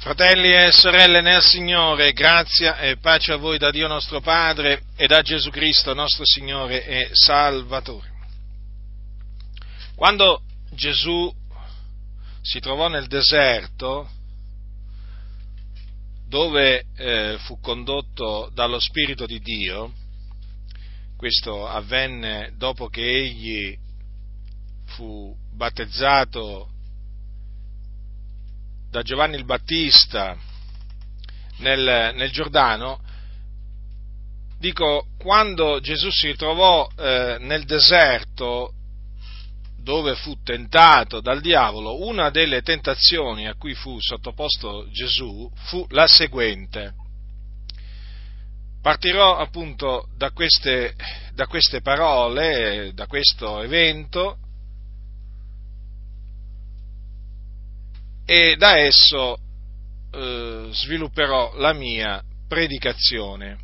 Fratelli e sorelle nel Signore, grazia e pace a voi da Dio nostro Padre e da Gesù Cristo nostro Signore e Salvatore. Quando Gesù si trovò nel deserto, dove eh, fu condotto dallo Spirito di Dio, questo avvenne dopo che egli fu battezzato da Giovanni il Battista nel, nel Giordano, dico, quando Gesù si trovò eh, nel deserto dove fu tentato dal diavolo, una delle tentazioni a cui fu sottoposto Gesù fu la seguente. Partirò appunto da queste, da queste parole, da questo evento, e da esso eh, svilupperò la mia predicazione.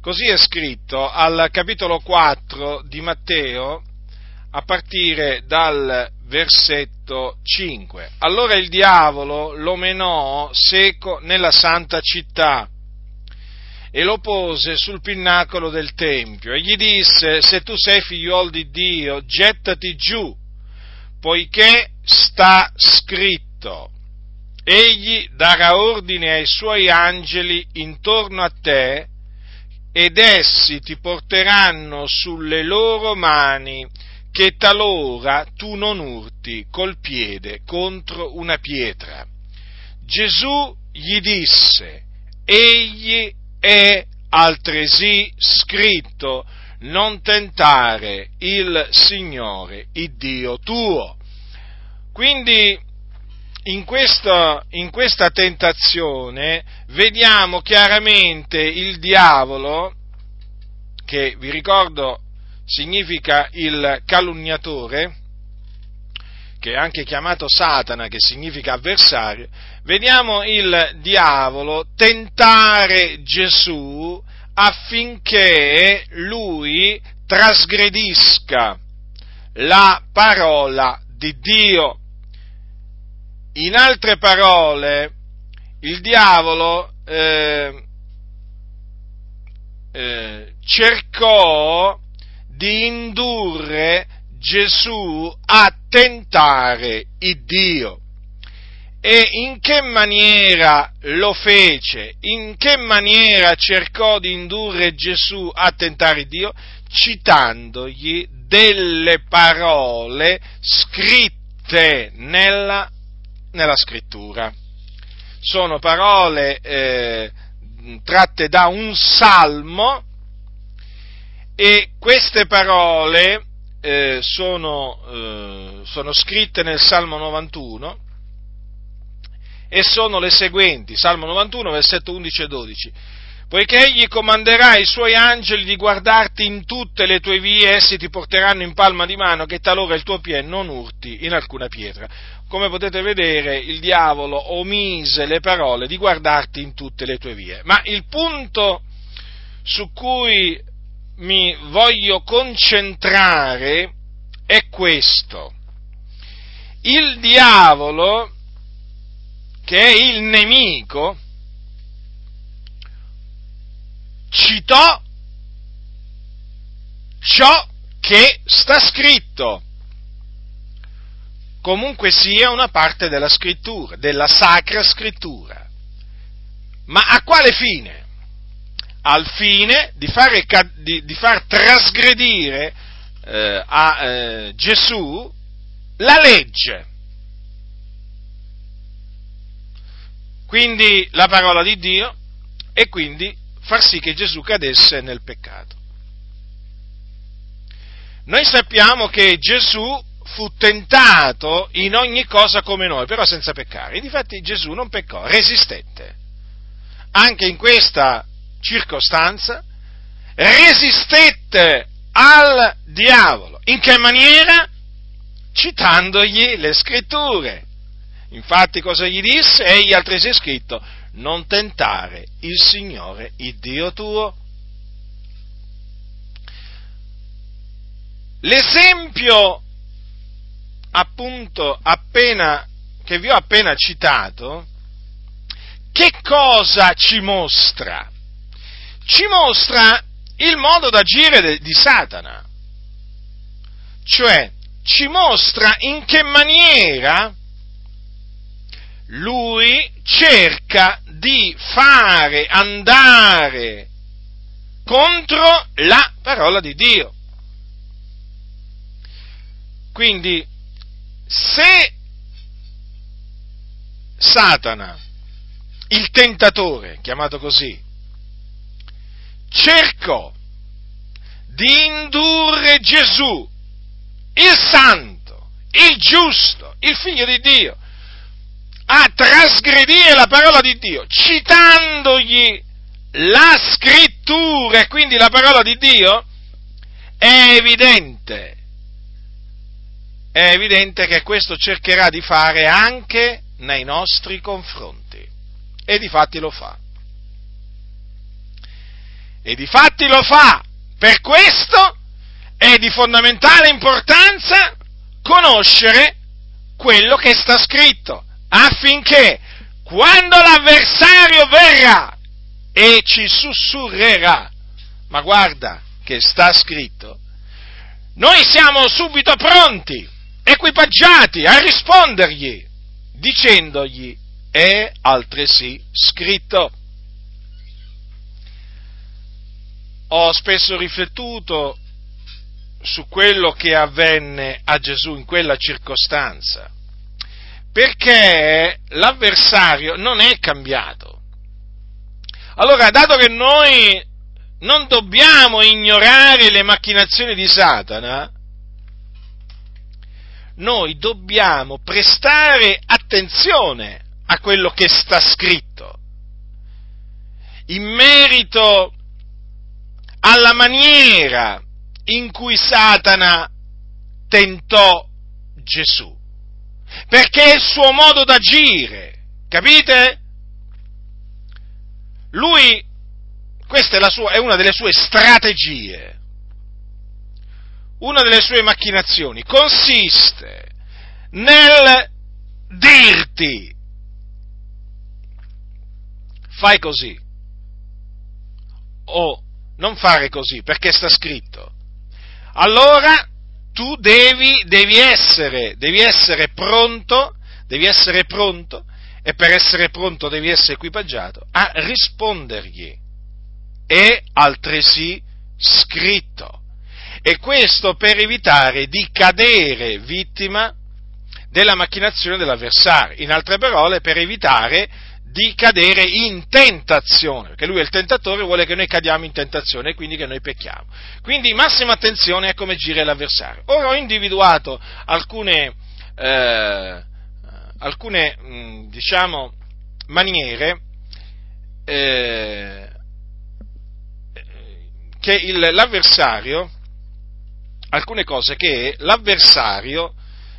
Così è scritto al capitolo 4 di Matteo a partire dal versetto 5. Allora il diavolo lo menò seco nella santa città e lo pose sul pinnacolo del Tempio e gli disse, se tu sei figliuolo di Dio, gettati giù, poiché sta scritto detto, egli darà ordine ai suoi angeli intorno a te ed essi ti porteranno sulle loro mani che talora tu non urti col piede contro una pietra. Gesù gli disse, egli è altresì scritto, non tentare il Signore, il Dio tuo. Quindi in questa, in questa tentazione vediamo chiaramente il diavolo, che vi ricordo significa il calunniatore, che è anche chiamato Satana, che significa avversario, vediamo il diavolo tentare Gesù affinché lui trasgredisca la parola di Dio. In altre parole, il diavolo eh, eh, cercò di indurre Gesù a tentare il Dio. E in che maniera lo fece? In che maniera cercò di indurre Gesù a tentare Dio? Citandogli delle parole scritte nella nella scrittura. Sono parole eh, tratte da un salmo e queste parole eh, sono, eh, sono scritte nel Salmo 91 e sono le seguenti, Salmo 91, versetto 11 e 12 poiché egli comanderà ai suoi angeli di guardarti in tutte le tue vie, essi ti porteranno in palma di mano che talora il tuo piede non urti in alcuna pietra. Come potete vedere, il diavolo omise le parole di guardarti in tutte le tue vie. Ma il punto su cui mi voglio concentrare è questo. Il diavolo, che è il nemico, citò ciò che sta scritto. Comunque sia una parte della scrittura, della sacra scrittura. Ma a quale fine? Al fine di, fare, di, di far trasgredire eh, a eh, Gesù la legge. Quindi la parola di Dio e quindi far sì che Gesù cadesse nel peccato. Noi sappiamo che Gesù fu tentato in ogni cosa come noi, però senza peccare. Difatti Gesù non peccò, resistette. Anche in questa circostanza resistette al diavolo. In che maniera? Citandogli le scritture. Infatti cosa gli disse? Egli altresì è scritto, non tentare il Signore, il Dio tuo. L'esempio appunto appena, che vi ho appena citato che cosa ci mostra? Ci mostra il modo d'agire di Satana, cioè ci mostra in che maniera lui cerca di fare andare contro la parola di Dio. Quindi, se Satana, il tentatore, chiamato così, cercò di indurre Gesù, il santo, il giusto, il figlio di Dio, a trasgredire la parola di Dio, citandogli la scrittura e quindi la parola di Dio, è evidente, è evidente che questo cercherà di fare anche nei nostri confronti. E di fatti lo fa. E di fatti lo fa. Per questo è di fondamentale importanza conoscere quello che sta scritto, affinché quando l'avversario verrà e ci sussurrerà, ma guarda che sta scritto, noi siamo subito pronti, equipaggiati a rispondergli, dicendogli è altresì scritto. Ho spesso riflettuto su quello che avvenne a Gesù in quella circostanza, perché l'avversario non è cambiato. Allora, dato che noi non dobbiamo ignorare le macchinazioni di Satana, noi dobbiamo prestare attenzione a quello che sta scritto in merito alla maniera in cui Satana tentò Gesù, perché è il suo modo d'agire, capite? Lui, questa è, sua, è una delle sue strategie, una delle sue macchinazioni, consiste nel dirti fai così o non fare così perché sta scritto. Allora tu devi, devi, essere, devi essere pronto, devi essere pronto e per essere pronto devi essere equipaggiato a rispondergli. È altresì scritto. E questo per evitare di cadere vittima della macchinazione dell'avversario. In altre parole, per evitare di cadere in tentazione, perché lui è il tentatore, vuole che noi cadiamo in tentazione e quindi che noi pecchiamo. Quindi massima attenzione a come gira l'avversario. Ora ho individuato alcune, eh, alcune mh, diciamo, maniere eh, che il, l'avversario, alcune cose che l'avversario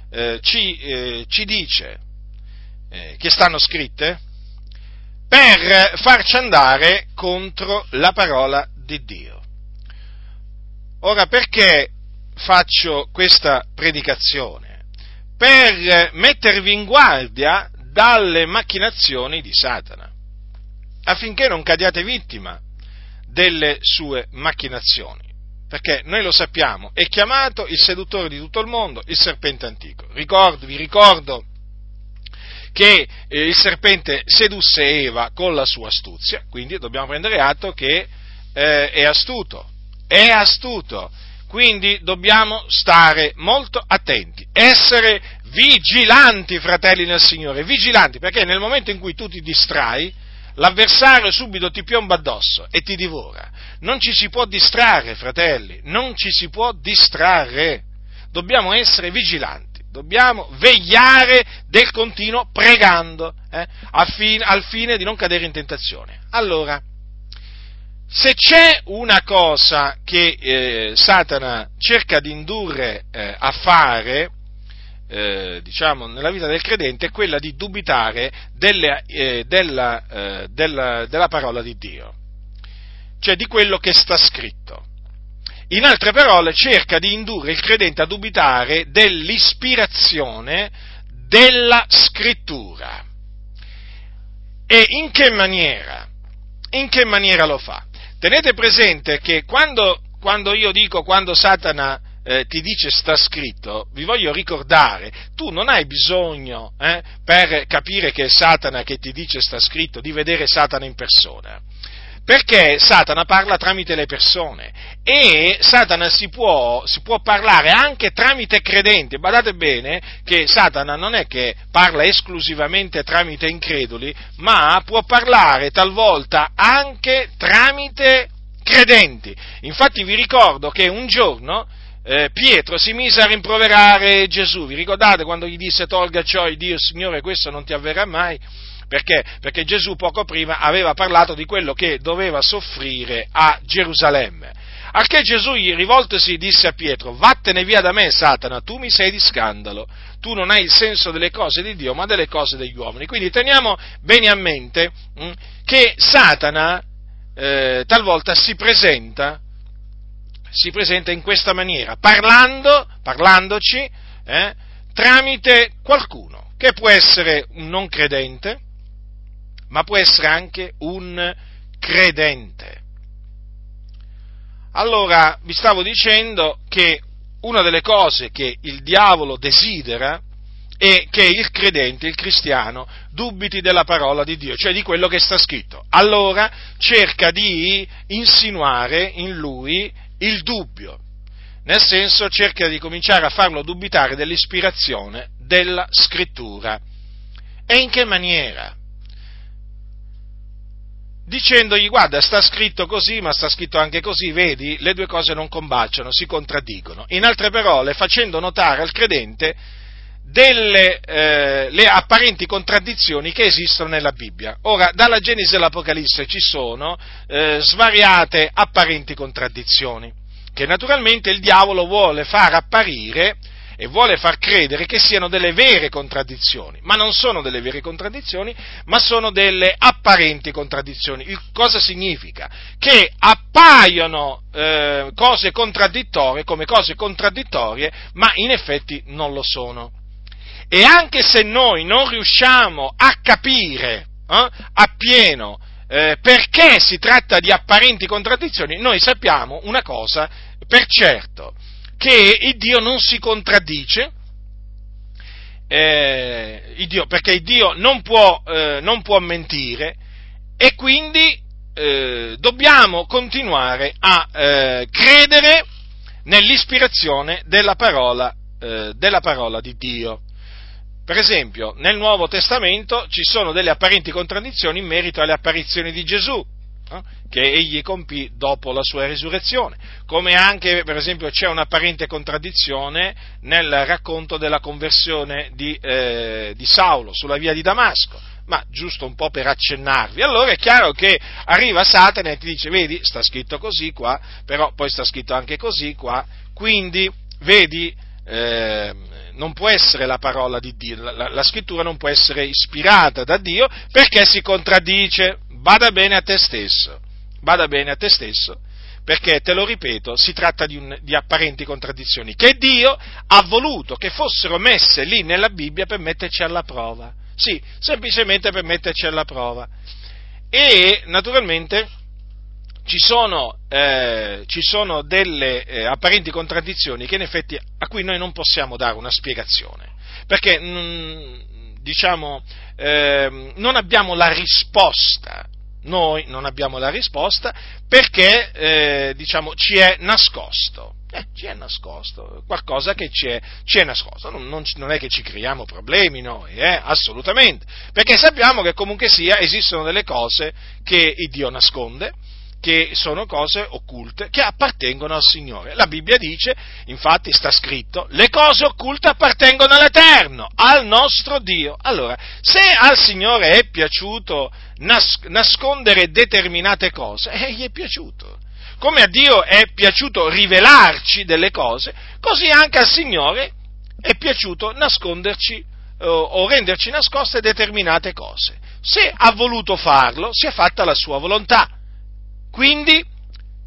eh, ci, eh, ci, dice eh, che stanno scritte per farci andare contro la parola di Dio. Ora perché faccio questa predicazione? Per mettervi in guardia dalle macchinazioni di Satana, affinché non cadiate vittima delle sue macchinazioni. Perché noi lo sappiamo, è chiamato il seduttore di tutto il mondo, il serpente antico. Ricordo, vi ricordo che eh, il serpente sedusse Eva con la sua astuzia, quindi dobbiamo prendere atto che eh, è astuto, è astuto, quindi dobbiamo stare molto attenti, essere vigilanti, fratelli nel Signore, vigilanti, perché nel momento in cui tu ti distrai, l'avversario subito ti piomba addosso e ti divora. Non ci si può distrarre, fratelli, non ci si può distrarre. Dobbiamo essere vigilanti dobbiamo vegliare del continuo pregando eh, al, fine, al fine di non cadere in tentazione. Allora, se c'è una cosa che eh, Satana cerca di indurre eh, a fare, eh, diciamo, nella vita del credente, è quella di dubitare delle, eh, della, eh, della, della parola di Dio, cioè di quello che sta scritto. In altre parole, cerca di indurre il credente a dubitare dell'ispirazione della scrittura. E in che maniera? In che maniera lo fa? Tenete presente che quando, quando io dico quando Satana eh, ti dice sta scritto, vi voglio ricordare, tu non hai bisogno eh, per capire che è Satana che ti dice sta scritto di vedere Satana in persona. Perché Satana parla tramite le persone e Satana si può, si può, parlare anche tramite credenti. Badate bene che Satana non è che parla esclusivamente tramite increduli, ma può parlare talvolta anche tramite credenti. Infatti vi ricordo che un giorno eh, Pietro si mise a rimproverare Gesù. Vi ricordate quando gli disse tolga ciò e Dio, Signore, questo non ti avverrà mai? Perché? Perché Gesù poco prima aveva parlato di quello che doveva soffrire a Gerusalemme. Al che Gesù, rivoltosi, disse a Pietro, vattene via da me, Satana, tu mi sei di scandalo, tu non hai il senso delle cose di Dio, ma delle cose degli uomini. Quindi teniamo bene a mente mh, mm, che Satana eh, talvolta si presenta, si presenta in questa maniera, parlando, parlandoci eh, tramite qualcuno, che può essere un non credente, ma può essere anche un credente. Allora, vi stavo dicendo che una delle cose che il diavolo desidera è che il credente, il cristiano, dubiti della parola di Dio, cioè di quello che sta scritto. Allora cerca di insinuare in lui il dubbio, nel senso cerca di cominciare a farlo dubitare dell'ispirazione della scrittura. E in che maniera? Dicendogli guarda sta scritto così ma sta scritto anche così, vedi, le due cose non combaciano, si contraddicono. In altre parole, facendo notare al credente delle eh, le apparenti contraddizioni che esistono nella Bibbia. Ora, dalla Genesi all'Apocalisse ci sono eh, svariate apparenti contraddizioni, che naturalmente il diavolo vuole far apparire e vuole far credere che siano delle vere contraddizioni, ma non sono delle vere contraddizioni, ma sono delle apparenti contraddizioni. Il, cosa significa? Che appaiono eh, cose contraddittorie come cose contraddittorie, ma in effetti non lo sono. E anche se noi non riusciamo a capire eh, appieno eh, perché si tratta di apparenti contraddizioni, noi sappiamo una cosa per certo, che il Dio non si contraddice, eh, il Dio, perché il Dio non può, eh, non può mentire e quindi eh, dobbiamo continuare a eh, credere nell'ispirazione della parola, eh, della parola di Dio. Per esempio, nel Nuovo Testamento ci sono delle apparenti contraddizioni in merito alle apparizioni di Gesù che egli compì dopo la sua risurrezione, come anche per esempio c'è un'apparente contraddizione nel racconto della conversione di, eh, di Saulo sulla via di Damasco, ma giusto un po' per accennarvi. Allora è chiaro che arriva Satana e ti dice, vedi, sta scritto così qua, però poi sta scritto anche così qua, quindi vedi, eh, non può essere la parola di Dio, la, la, scrittura non può essere ispirata da Dio perché si contraddice bada bene a te stesso, bada bene a te stesso, perché, te lo ripeto, si tratta di, un, di, apparenti contraddizioni che Dio ha voluto che fossero messe lì nella Bibbia per metterci alla prova. Sì, semplicemente per metterci alla prova. E naturalmente ci sono, eh, ci sono delle eh, apparenti contraddizioni che in effetti a cui noi non possiamo dare una spiegazione, perché mh, mm, diciamo, eh, non abbiamo la risposta noi non abbiamo la risposta perché eh, diciamo, ci è nascosto. Eh, ci è nascosto, qualcosa che ci è, ci è nascosto, non, non, non, è che ci creiamo problemi noi, eh, assolutamente, perché sappiamo che comunque sia esistono delle cose che Dio nasconde, che sono cose occulte che appartengono al Signore. La Bibbia dice, infatti sta scritto, le cose occulte appartengono all'Eterno, al nostro Dio. Allora, se al Signore è piaciuto nas- nascondere determinate cose, eh, gli è piaciuto. Come a Dio è piaciuto rivelarci delle cose, così anche al Signore è piaciuto nasconderci o, o renderci nascoste determinate cose. Se ha voluto farlo, si è fatta la sua volontà. Quindi,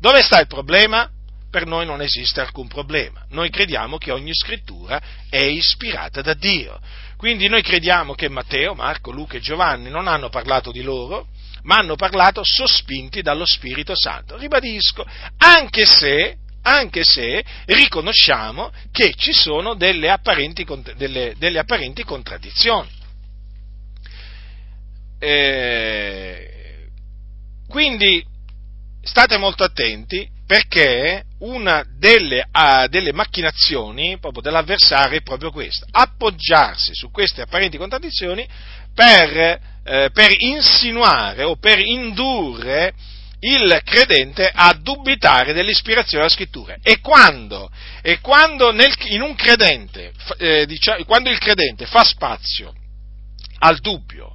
dove sta il problema? Per noi non esiste alcun problema. Noi crediamo che ogni scrittura è ispirata da Dio. Quindi noi crediamo che Matteo, Marco, Luca e Giovanni non hanno parlato di loro, ma hanno parlato sospinti dallo Spirito Santo. Ribadisco, anche se, anche se riconosciamo che ci sono delle apparenti, delle, delle apparenti contraddizioni. Eh, quindi state molto attenti perché una delle, uh, delle, macchinazioni proprio dell'avversario è proprio questa, appoggiarsi su queste apparenti contraddizioni per, eh, per insinuare o per indurre il credente a dubitare dell'ispirazione della scrittura. E quando, e quando nel, credente, eh, diciamo, quando il credente fa spazio al dubbio,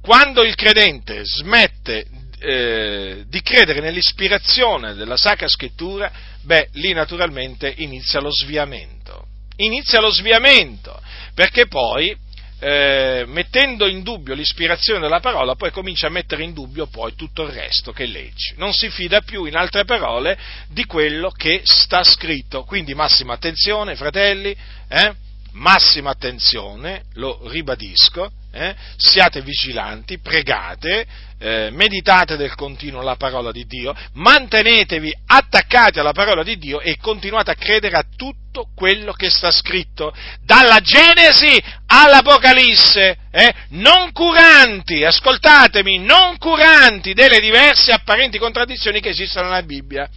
quando il credente smette eh, di credere nell'ispirazione della Sacra Scrittura, beh, lì naturalmente inizia lo sviamento. Inizia lo sviamento, perché poi eh, mettendo in dubbio l'ispirazione della parola, poi comincia a mettere in dubbio poi tutto il resto che legge. Non si fida più, in altre parole, di quello che sta scritto. Quindi massima attenzione, fratelli, eh? Massima attenzione, lo ribadisco, eh? siate vigilanti, pregate, eh, meditate del continuo la parola di Dio, mantenetevi attaccati alla parola di Dio e continuate a credere a tutto quello che sta scritto, dalla Genesi all'Apocalisse, eh? non curanti, ascoltatemi, non curanti delle diverse apparenti contraddizioni che esistono nella Bibbia.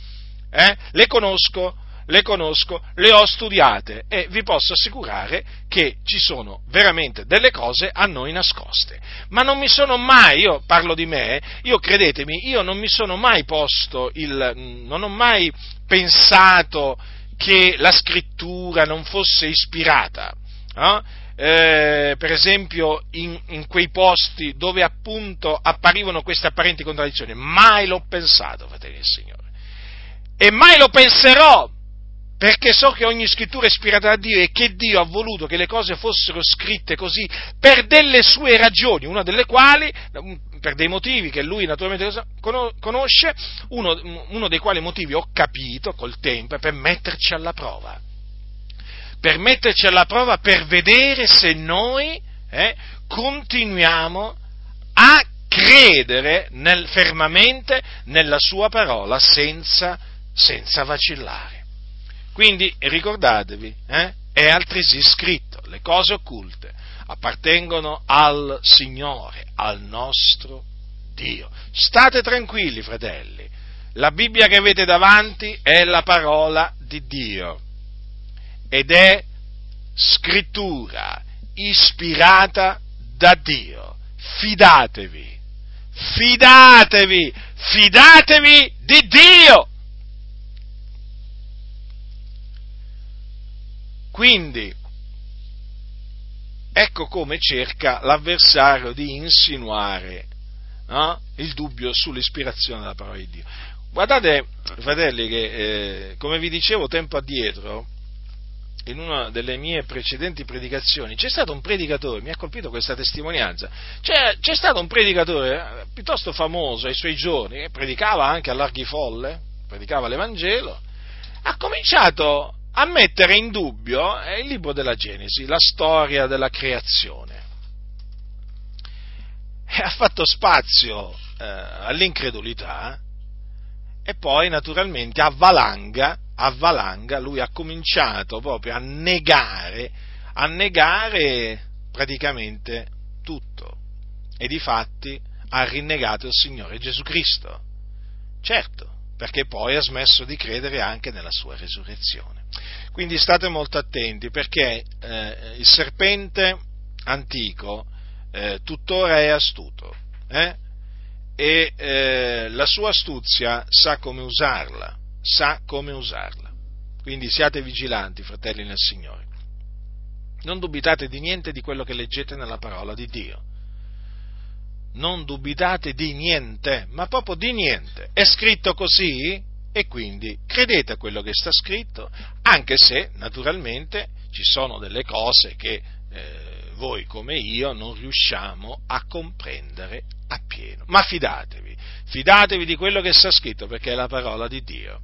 Eh? Le conosco, le conosco, le ho studiate e vi posso assicurare che ci sono veramente delle cose a noi nascoste. Ma non mi sono mai, io parlo di me, io credetemi, io non mi sono mai posto il, non ho mai pensato che la scrittura non fosse ispirata. No? Eh, per esempio in, in, quei posti dove appunto apparivano queste apparenti contraddizioni, mai l'ho pensato, fratelli del Signore. E mai lo penserò, perché so che ogni scrittura è ispirata da Dio e che Dio ha voluto che le cose fossero scritte così per delle sue ragioni, una delle quali, per dei motivi che lui naturalmente conosce, uno, uno dei quali motivi ho capito col tempo è per metterci alla prova. Per metterci alla prova per vedere se noi eh, continuiamo a credere nel, fermamente nella sua parola senza, senza vacillare. Quindi ricordatevi, eh, è altresì scritto, le cose occulte appartengono al Signore, al nostro Dio. State tranquilli, fratelli, la Bibbia che avete davanti è la parola di Dio ed è scrittura ispirata da Dio. Fidatevi, fidatevi, fidatevi di Dio. Quindi, ecco come cerca l'avversario di insinuare no? il dubbio sull'ispirazione della parola di Dio. Guardate, fratelli, che eh, come vi dicevo tempo addietro, in una delle mie precedenti predicazioni, c'è stato un predicatore, mi ha colpito questa testimonianza, c'è, c'è stato un predicatore eh, piuttosto famoso ai suoi giorni, che predicava anche a larghi folle, predicava l'Evangelo, ha cominciato a mettere in dubbio è il libro della Genesi, la storia della creazione. E ha fatto spazio eh, all'incredulità e poi naturalmente a valanga, a valanga lui ha cominciato proprio a negare, a negare praticamente tutto e di fatti ha rinnegato il Signore Gesù Cristo. Certo, perché poi ha smesso di credere anche nella sua resurrezione. Quindi state molto attenti perché eh, il serpente antico eh, tuttora è astuto eh? e eh, la sua astuzia sa come usarla, sa come usarla. Quindi siate vigilanti, fratelli nel Signore. Non dubitate di niente di quello che leggete nella parola di Dio. Non dubitate di niente, ma proprio di niente. È scritto così? E quindi credete a quello che sta scritto, anche se naturalmente ci sono delle cose che eh, voi come io non riusciamo a comprendere appieno. Ma fidatevi, fidatevi di quello che sta scritto perché è la parola di Dio.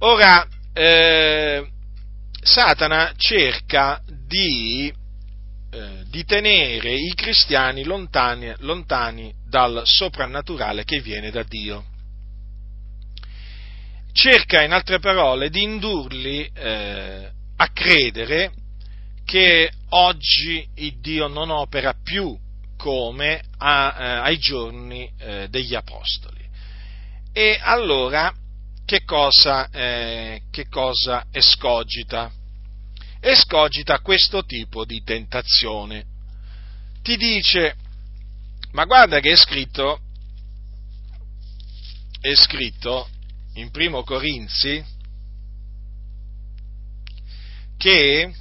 Ora, eh, Satana cerca di, eh, di tenere i cristiani lontani, lontani dal soprannaturale che viene da Dio. Cerca, in altre parole, di indurli eh, a credere che oggi il Dio non opera più come a, eh, ai giorni eh, degli Apostoli. E allora che cosa, eh, che cosa escogita? Escogita questo tipo di tentazione. Ti dice, ma guarda che è scritto, è scritto in primo Corinzi che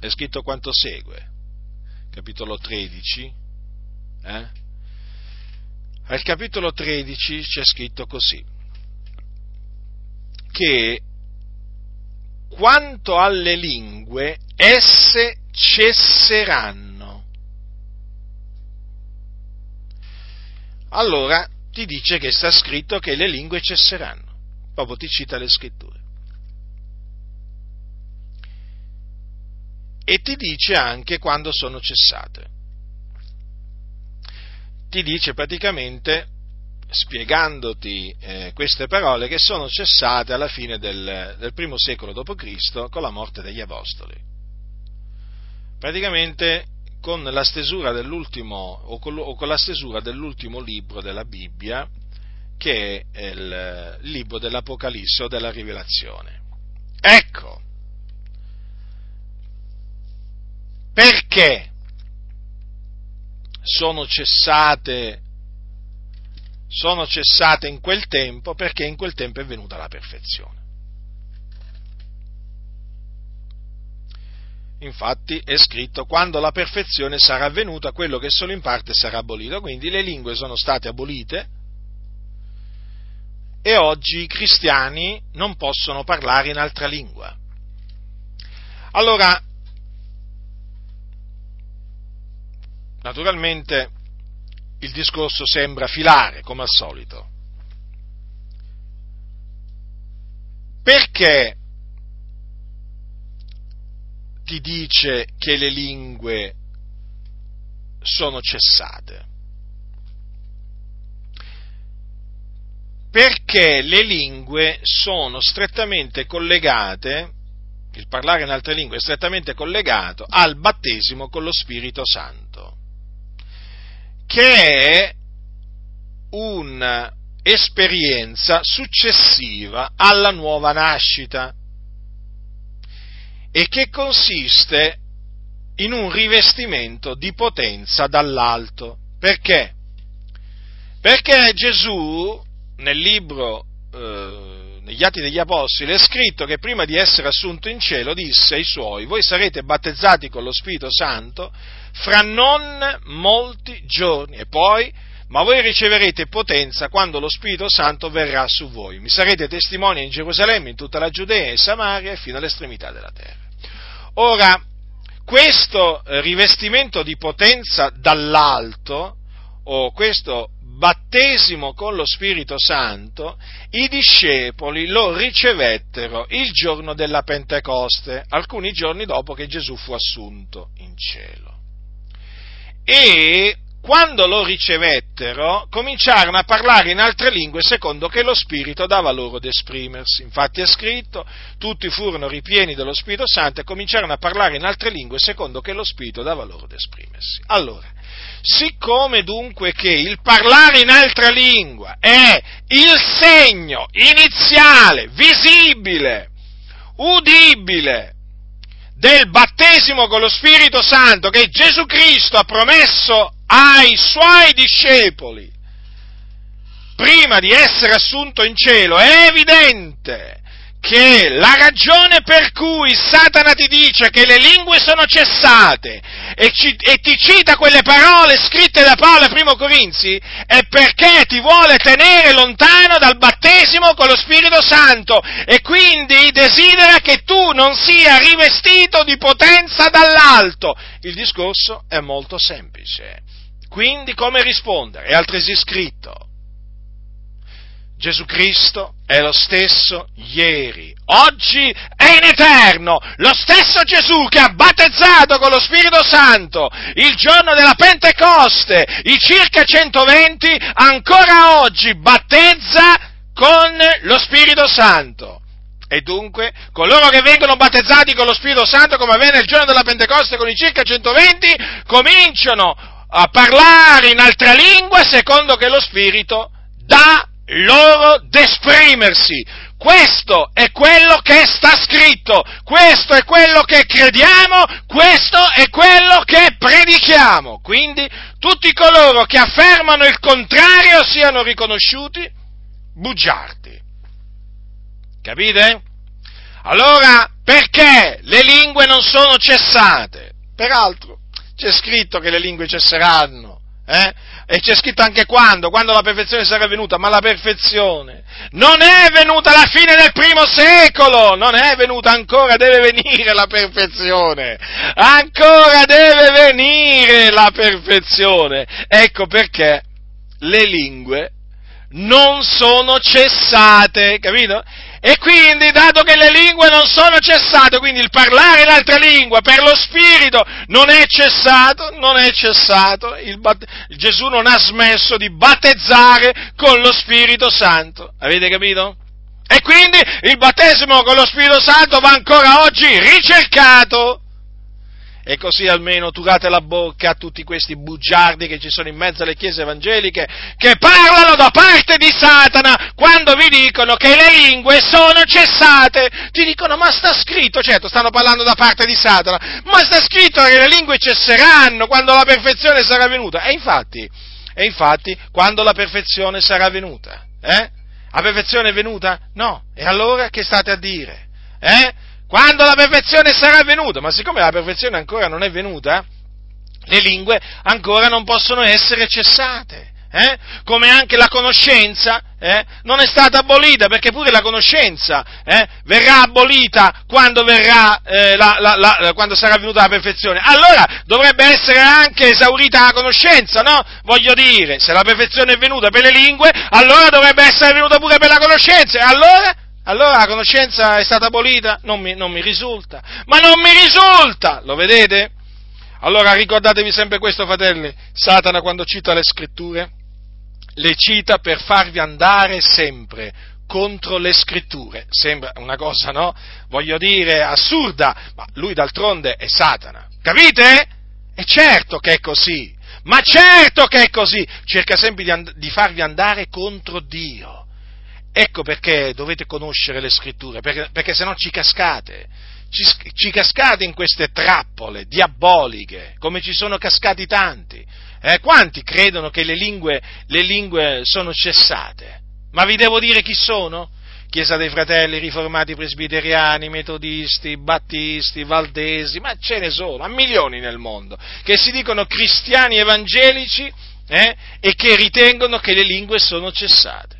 è scritto quanto segue, capitolo 13, eh? al capitolo 13 c'è scritto così, che quanto alle lingue esse cesseranno. Allora ti dice che sta scritto che le lingue cesseranno, proprio ti cita le scritture. e ti dice anche quando sono cessate. Ti dice praticamente, spiegandoti eh, queste parole, che sono cessate alla fine del, del primo secolo d.C. con la morte degli Apostoli. Praticamente con la stesura dell'ultimo, o con, o con la stesura dell'ultimo libro della Bibbia, che è il, libro dell'Apocalisse o della Rivelazione. Ecco, Perché sono cessate, sono cessate in quel tempo? Perché in quel tempo è venuta la perfezione. Infatti è scritto quando la perfezione sarà venuta, quello che solo in parte sarà abolito. Quindi le lingue sono state abolite e oggi i cristiani non possono parlare in altra lingua. Allora, Naturalmente il discorso sembra filare, come al solito. Perché ti dice che le lingue sono cessate? Perché le lingue sono strettamente collegate, il parlare in altre lingue è strettamente collegato al battesimo con lo Spirito Santo che è un'esperienza successiva alla nuova nascita e che consiste in un rivestimento di potenza dall'alto. Perché? Perché Gesù nel libro, eh, negli Atti degli Apostoli, è scritto che prima di essere assunto in cielo disse ai suoi, voi sarete battezzati con lo Spirito Santo fra non molti giorni e poi, ma voi riceverete potenza quando lo Spirito Santo verrà su voi. Mi sarete testimoni in Gerusalemme, in tutta la Giudea e Samaria e fino all'estremità della terra. Ora, questo rivestimento di potenza dall'alto, o questo battesimo con lo Spirito Santo, i discepoli lo ricevettero il giorno della Pentecoste, alcuni giorni dopo che Gesù fu assunto in cielo e quando lo ricevettero cominciarono a parlare in altre lingue secondo che lo Spirito dava loro ad esprimersi. Infatti è scritto, tutti furono ripieni dello Spirito Santo e cominciarono a parlare in altre lingue secondo che lo Spirito dava loro ad esprimersi. Allora, siccome dunque che il parlare in altra lingua è il segno iniziale, visibile, udibile del battesimo con lo Spirito Santo che Gesù Cristo ha promesso ai suoi discepoli prima di essere assunto in cielo, è evidente che la ragione per cui Satana ti dice che le lingue sono cessate e, ci, e, ti cita quelle parole scritte da Paolo a Primo Corinzi è perché ti vuole tenere lontano dal battesimo con lo Spirito Santo e quindi desidera che tu non sia rivestito di potenza dall'alto. Il discorso è molto semplice. Quindi come rispondere? È altresì scritto Gesù Cristo è lo stesso ieri, oggi e in eterno, lo stesso Gesù che ha battezzato con lo Spirito Santo il giorno della Pentecoste, i circa 120, ancora oggi battezza con lo Spirito Santo. E dunque, coloro che vengono battezzati con lo Spirito Santo, come avviene il giorno della Pentecoste con i circa 120, cominciano a parlare in altra lingua secondo che lo Spirito dà loro d'esprimersi. Questo è quello che sta scritto, questo è quello che crediamo, questo è quello che predichiamo. Quindi tutti coloro che affermano il contrario siano riconosciuti bugiardi. Capite? Allora, perché le lingue non sono cessate? Peraltro, c'è scritto che le lingue cesseranno, eh? E c'è scritto anche quando, quando la perfezione sarà venuta, ma la perfezione non è venuta alla fine del primo secolo, non è venuta ancora, deve venire la perfezione, ancora deve venire la perfezione. Ecco perché le lingue non sono cessate, capito? E quindi, dato che le lingue non sono cessate, quindi il parlare in altra lingua per lo Spirito non è cessato, non è cessato, bat- Gesù non ha smesso di battezzare con lo Spirito Santo. Avete capito? E quindi il battesimo con lo Spirito Santo va ancora oggi ricercato e così almeno turate la bocca a tutti questi bugiardi che ci sono in mezzo alle chiese evangeliche che parlano da parte di Satana quando vi dicono che le lingue sono cessate. Ti dicono ma sta scritto, certo stanno parlando da parte di Satana, ma sta scritto che le lingue cesseranno quando la perfezione sarà venuta. E infatti, e infatti quando la perfezione sarà venuta? Eh? La perfezione è venuta? No. E allora che state a dire? Eh? Quando la perfezione sarà venuta, ma siccome la perfezione ancora non è venuta, le lingue ancora non possono essere cessate. Eh? Come anche la conoscenza eh? non è stata abolita, perché pure la conoscenza eh? verrà abolita quando, verrà, eh, la, la, la, quando, sarà venuta la perfezione. Allora dovrebbe essere anche esaurita la conoscenza, no? Voglio dire, se la perfezione è venuta per le lingue, allora dovrebbe essere venuta pure per la conoscenza. E allora? Allora la conoscenza è stata abolita? Non mi, non mi risulta. Ma non mi risulta! Lo vedete? Allora ricordatevi sempre questo, fratelli. Satana quando cita le scritture, le cita per farvi andare sempre contro le scritture. Sembra una cosa, no? Voglio dire, assurda, ma lui d'altronde è Satana. Capite? E certo che è così. Ma certo che è così. Cerca sempre di, and- di farvi andare contro Dio. Ecco perché dovete conoscere le scritture, perché, perché se no ci cascate, ci, ci, cascate in queste trappole diaboliche, come ci sono cascati tanti. Eh, quanti credono che le lingue, le lingue sono cessate? Ma vi devo dire chi sono? Chiesa dei Fratelli Riformati Presbiteriani, Metodisti, Battisti, Valdesi, ma ce ne sono, a milioni nel mondo, che si dicono cristiani evangelici eh, e che ritengono che le lingue sono cessate.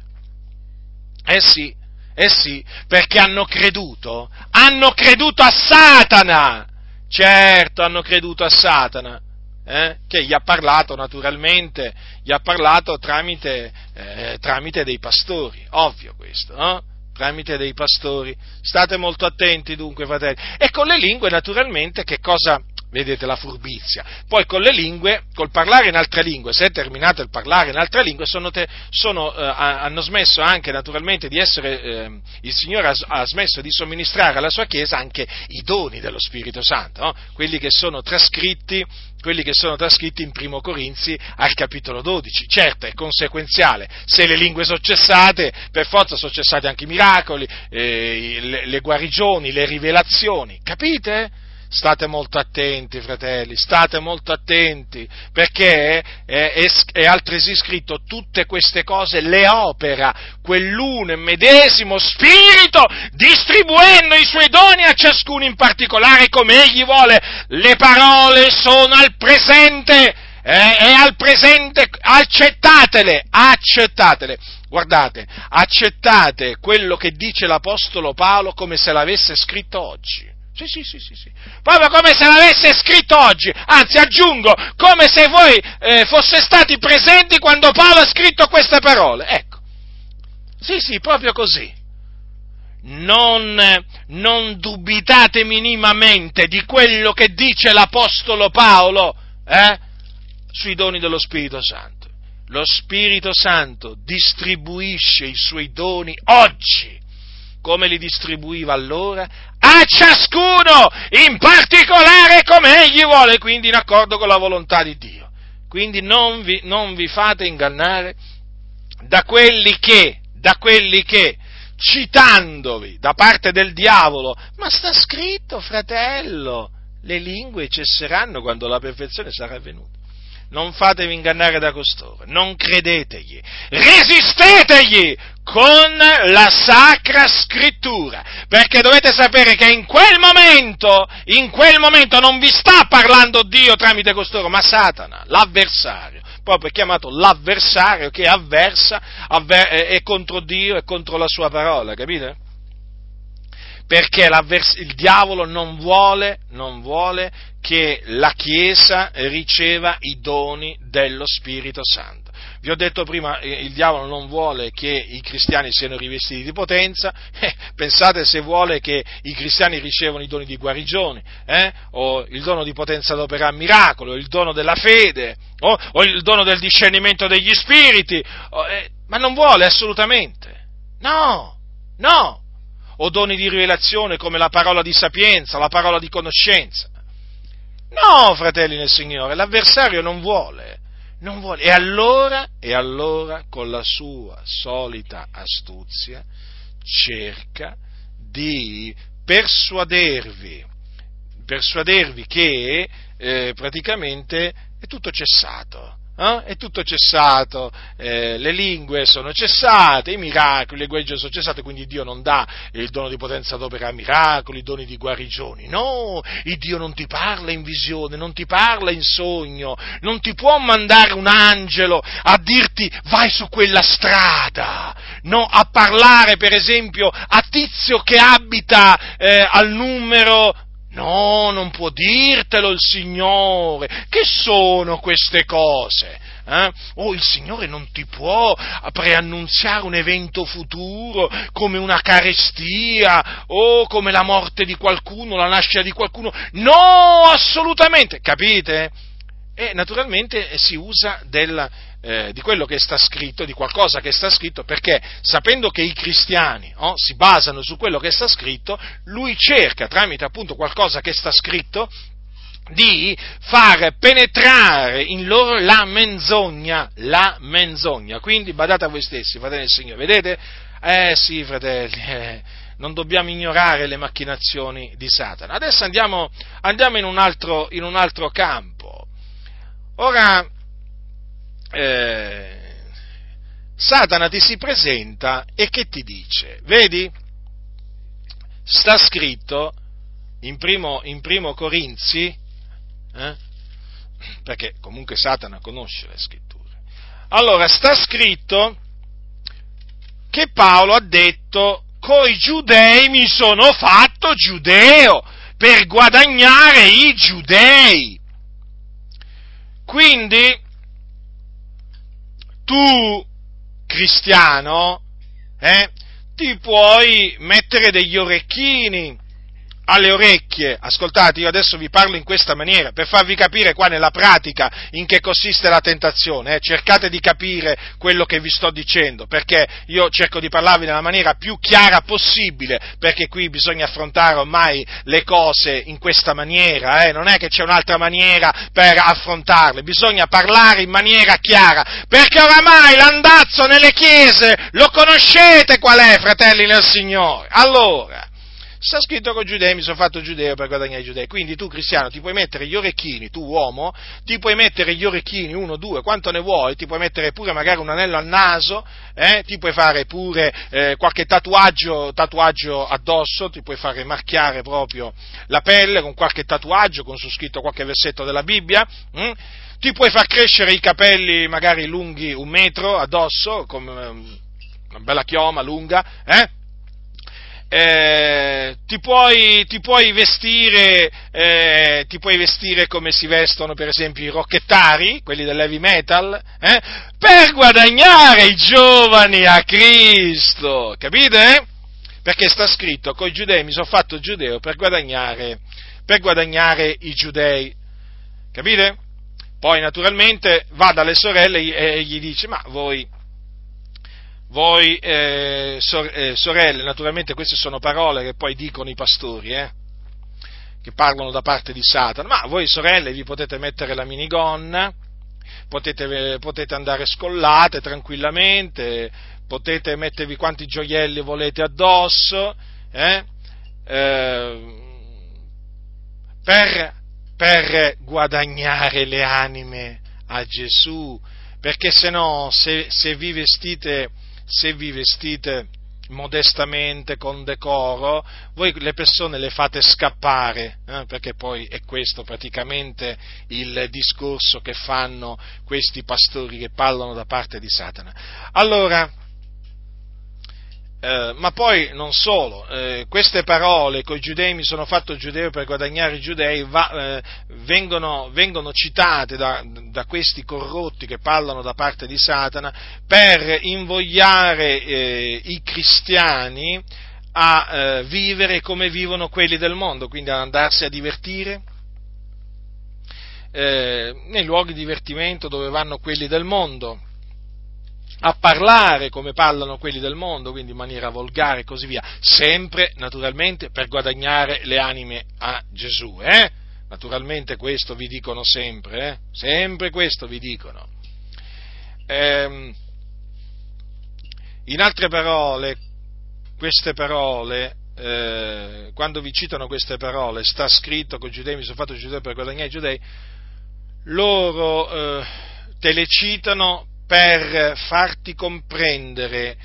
Eh sì, eh sì, perché hanno creduto, hanno creduto a Satana, certo hanno creduto a Satana, eh? che gli ha parlato naturalmente, gli ha parlato tramite, eh, tramite dei pastori, ovvio questo, no? tramite dei pastori. State molto attenti dunque, fratelli. E con le lingue, naturalmente, che cosa, vedete la furbizia. Poi con le lingue, col parlare in altre lingue, se è terminato il parlare in altre lingue, sono te, sono, eh, hanno smesso anche naturalmente di essere, eh, il Signore ha, ha, smesso di somministrare alla sua Chiesa anche i doni dello Spirito Santo, no? quelli che sono trascritti quelli che sono trascritti in Primo Corinzi al capitolo 12. Certo, è conseguenziale, se le lingue sono cessate, per forza sono cessati anche i miracoli, eh, le, le guarigioni, le rivelazioni, capite? State molto attenti, fratelli, state molto attenti, perché è, è, è, altresì scritto tutte queste cose le opera quell'uno e medesimo spirito, distribuendo i suoi doni a ciascuno in particolare come egli vuole. Le parole sono al presente eh, e al presente accettatele, accettatele. Guardate, accettate quello che dice l'Apostolo Paolo come se l'avesse scritto oggi. Sì, sì, sì, sì, sì. Proprio come se l'avesse scritto oggi, anzi aggiungo, come se voi eh, foste stati presenti quando Paolo ha scritto queste parole. Ecco, Sì, sì, proprio così. Non, non dubitate minimamente di quello che dice l'Apostolo Paolo eh, sui doni dello Spirito Santo. Lo Spirito Santo distribuisce i suoi doni oggi come li distribuiva allora, a ciascuno in particolare come egli vuole, quindi in accordo con la volontà di Dio. Quindi non vi, non vi fate ingannare da quelli che, da quelli che, citandovi da parte del diavolo, ma sta scritto, fratello, le lingue cesseranno quando la perfezione sarà venuta non fatevi ingannare da costoro, non credetegli, resistetegli con la sacra scrittura, perché dovete sapere che in quel momento, in quel momento non vi sta parlando Dio tramite costoro, ma Satana, l'avversario, proprio chiamato l'avversario che avversa, avver- è contro Dio e contro la sua parola, capite? Perché il diavolo non vuole, non vuole che la Chiesa riceva i doni dello Spirito Santo. Vi ho detto prima, eh, il diavolo non vuole che i cristiani siano rivestiti di potenza, eh, pensate se vuole che i cristiani ricevano i doni di guarigione, eh, o il dono di potenza ad operare miracolo, il dono della fede, o, o, il dono del discernimento degli spiriti, o, eh, ma non vuole assolutamente. No, no, o doni di rivelazione come la parola di sapienza, la parola di conoscenza. No, fratelli nel Signore, l'avversario non vuole, non vuole. E allora, e allora, con la sua solita astuzia, cerca di persuadervi, persuadervi che eh, praticamente è tutto cessato, eh? è tutto cessato, eh, le lingue sono cessate, i miracoli, le guerre sono cessate, quindi Dio non dà il dono di potenza ad operare miracoli, i doni di guarigioni. No, il Dio non ti parla in visione, non ti parla in sogno, non ti può mandare un angelo a dirti vai su quella strada, no, a parlare per esempio a tizio che abita eh, al numero No, non può dirtelo il Signore. Che sono queste cose? Eh? Oh, il Signore non ti può preannunziare un evento futuro come una carestia o come la morte di qualcuno, la nascita di qualcuno. No, assolutamente. Capite? E naturalmente si usa del, eh, di quello che sta scritto, di qualcosa che sta scritto, perché sapendo che i cristiani oh, si basano su quello che sta scritto, lui cerca tramite appunto qualcosa che sta scritto di far penetrare in loro la menzogna, la menzogna. Quindi badate a voi stessi, fratelli del Signore, vedete? Eh sì, fratelli, eh, non dobbiamo ignorare le macchinazioni di Satana. Adesso andiamo, andiamo in, un altro, in un altro campo. Ora, eh, Satana ti si presenta e che ti dice? Vedi? Sta scritto in primo, in primo Corinzi, eh? perché comunque Satana conosce le scritture. Allora, sta scritto che Paolo ha detto, coi giudei mi sono fatto giudeo per guadagnare i giudei. Quindi, tu, cristiano, eh, ti puoi mettere degli orecchini alle orecchie, ascoltate, io adesso vi parlo in questa maniera per farvi capire qua nella pratica in che consiste la tentazione, eh? cercate di capire quello che vi sto dicendo, perché io cerco di parlarvi nella maniera più chiara possibile, perché qui bisogna affrontare ormai le cose in questa maniera, eh? non è che c'è un'altra maniera per affrontarle, bisogna parlare in maniera chiara, perché oramai l'andazzo nelle chiese lo conoscete qual è, fratelli nel Signore. Allora, sta scritto con giudei mi sono fatto giudeo per guadagnare i giudei. Quindi tu cristiano ti puoi mettere gli orecchini, tu uomo, ti puoi mettere gli orecchini, uno, due, quanto ne vuoi, ti puoi mettere pure magari un anello al naso, eh? ti puoi fare pure eh, qualche tatuaggio, tatuaggio addosso, ti puoi fare marchiare proprio la pelle con qualche tatuaggio, con su scritto qualche versetto della Bibbia. Hm? Ti puoi far crescere i capelli magari lunghi un metro addosso, come ehm, una bella chioma lunga, eh? Eh, ti, puoi, ti, puoi vestire, eh, ti, puoi vestire, come si vestono per esempio i rocchettari, quelli dell'heavy metal, eh, per guadagnare i giovani a Cristo, capite? Perché sta scritto, con i giudei mi sono fatto giudeo per guadagnare, per guadagnare i giudei, capite? Poi naturalmente va dalle sorelle e gli dice, ma voi voi eh, eh, sorelle, naturalmente queste sono parole che poi dicono i pastori, eh, che parlano da parte di Satana, ma voi sorelle vi potete mettere la minigonna, potete, potete andare scollate tranquillamente, potete mettervi quanti gioielli volete addosso, eh, eh, per, per guadagnare le anime a Gesù, perché se no, se, se vi vestite se vi vestite modestamente, con decoro, voi le persone le fate scappare, eh, perché poi è questo praticamente il discorso che fanno questi pastori che parlano da parte di Satana. Allora, eh, ma poi non solo, eh, queste parole, con i giudei mi sono fatto giudeo per guadagnare i giudei, va, eh, vengono, vengono, citate da, da, questi corrotti che parlano da parte di Satana per invogliare eh, i cristiani a eh, vivere come vivono quelli del mondo, quindi ad andarsi a divertire, nei luoghi di divertimento dove vanno quelli del mondo a parlare come parlano quelli del mondo, quindi in maniera volgare e così via, sempre naturalmente per guadagnare le anime a Gesù. Eh? Naturalmente questo vi dicono sempre, eh? sempre questo vi dicono. Ehm, in altre parole, queste parole, eh, quando vi citano queste parole, sta scritto che i giudei mi sono fatto giudeo per guadagnare i giudei, loro eh, te le citano per farti comprendere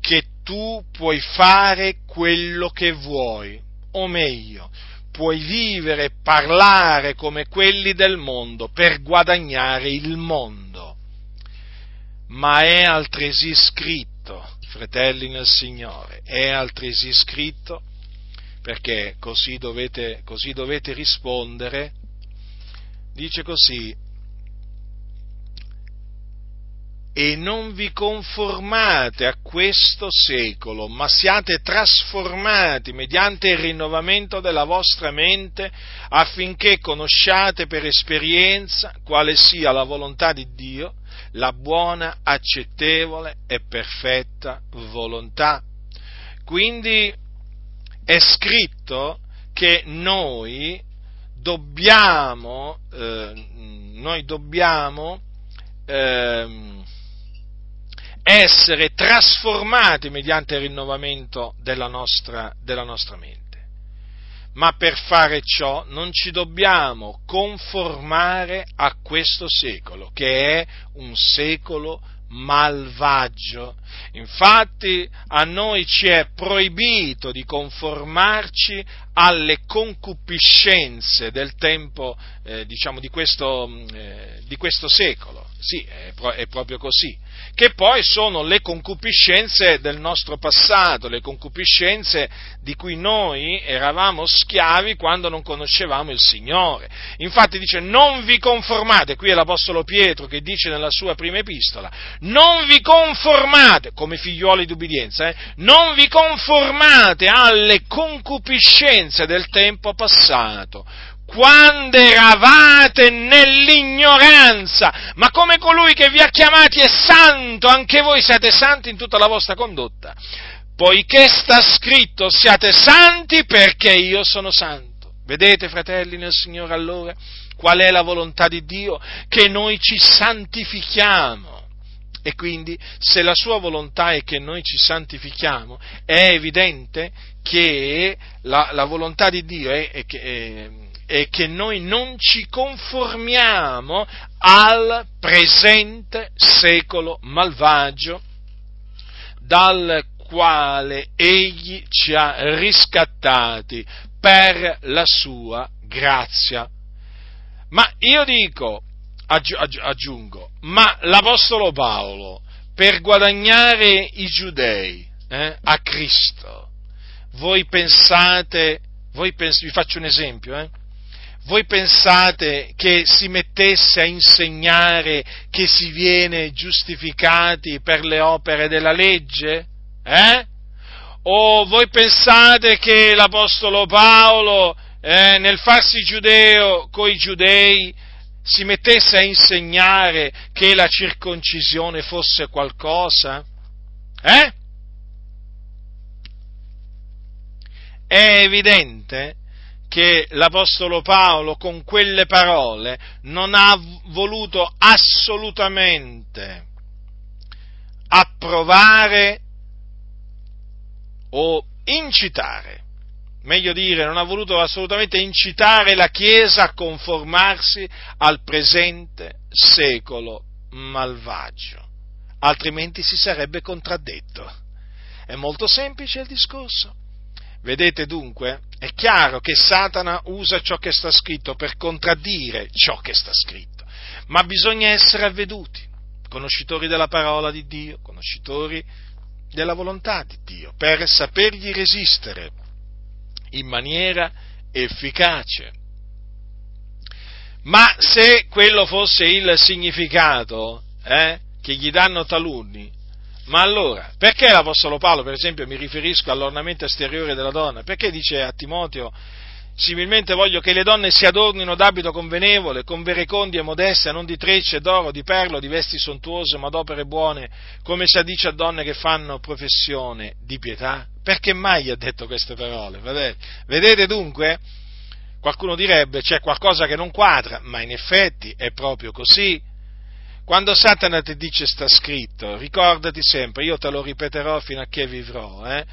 che tu puoi fare quello che vuoi, o meglio, puoi vivere e parlare come quelli del mondo per guadagnare il mondo. Ma è altresì scritto, fratelli nel Signore, è altresì scritto, perché così dovete, così dovete rispondere, dice così, e non vi conformate a questo secolo, ma siate trasformati mediante il rinnovamento della vostra mente affinché conosciate per esperienza quale sia la volontà di Dio, la buona, accettevole e perfetta volontà. Quindi è scritto che noi dobbiamo, eh, noi dobbiamo eh, essere trasformati mediante il rinnovamento della nostra, della nostra mente. Ma per fare ciò non ci dobbiamo conformare a questo secolo, che è un secolo malvagio. Infatti a noi ci è proibito di conformarci alle concupiscenze del tempo, eh, diciamo, di questo, eh, di questo secolo. Sì, è, pro- è proprio così che poi sono le concupiscenze del nostro passato, le concupiscenze di cui noi eravamo schiavi quando non conoscevamo il Signore. Infatti dice non vi conformate, qui è l'Apostolo Pietro che dice nella sua prima epistola, non vi conformate come figliuoli di ubbidienza, eh, non vi conformate alle concupiscenze del tempo passato, quando eravate nell'ignoranza, ma come colui che vi ha chiamati è santo, anche voi siate santi in tutta la vostra condotta, poiché sta scritto siate santi perché io sono santo. Vedete, fratelli nel Signore, allora, qual è la volontà di Dio? Che noi ci santifichiamo. E quindi, se la sua volontà è che noi ci santifichiamo, è evidente che la, la volontà di Dio è, è che, è, è che noi non ci conformiamo al presente secolo malvagio dal quale egli ci ha riscattati per la sua grazia. Ma io dico, aggiungo, ma l'Apostolo Paolo, per guadagnare i giudei eh, a Cristo, voi pensate, voi pens- vi faccio un esempio, eh? Voi pensate che si mettesse a insegnare che si viene giustificati per le opere della legge? Eh? O voi pensate che l'Apostolo Paolo, eh, nel farsi giudeo coi giudei, si mettesse a insegnare che la circoncisione fosse qualcosa? Eh? È evidente che l'Apostolo Paolo con quelle parole non ha voluto assolutamente approvare o incitare, meglio dire, non ha voluto assolutamente incitare la Chiesa a conformarsi al presente secolo malvagio, altrimenti si sarebbe contraddetto. È molto semplice il discorso. Vedete dunque, è chiaro che Satana usa ciò che sta scritto per contraddire ciò che sta scritto, ma bisogna essere avveduti, conoscitori della parola di Dio, conoscitori della volontà di Dio, per sapergli resistere in maniera efficace. Ma se quello fosse il significato eh, che gli danno taluni, ma allora, perché l'Apostolo Paolo, per esempio, mi riferisco all'ornamento esteriore della donna? Perché dice a Timoteo, similmente voglio che le donne si adornino d'abito convenevole, con verecondia e modestia, non di trecce, d'oro, di perlo, di vesti sontuose, ma d'opere buone, come si addice a donne che fanno professione di pietà? Perché mai gli ha detto queste parole? Vedete, Vedete dunque? Qualcuno direbbe c'è qualcosa che non quadra, ma in effetti è proprio così quando Satana ti dice sta scritto, ricordati sempre, io te lo ripeterò fino a che vivrò, eh?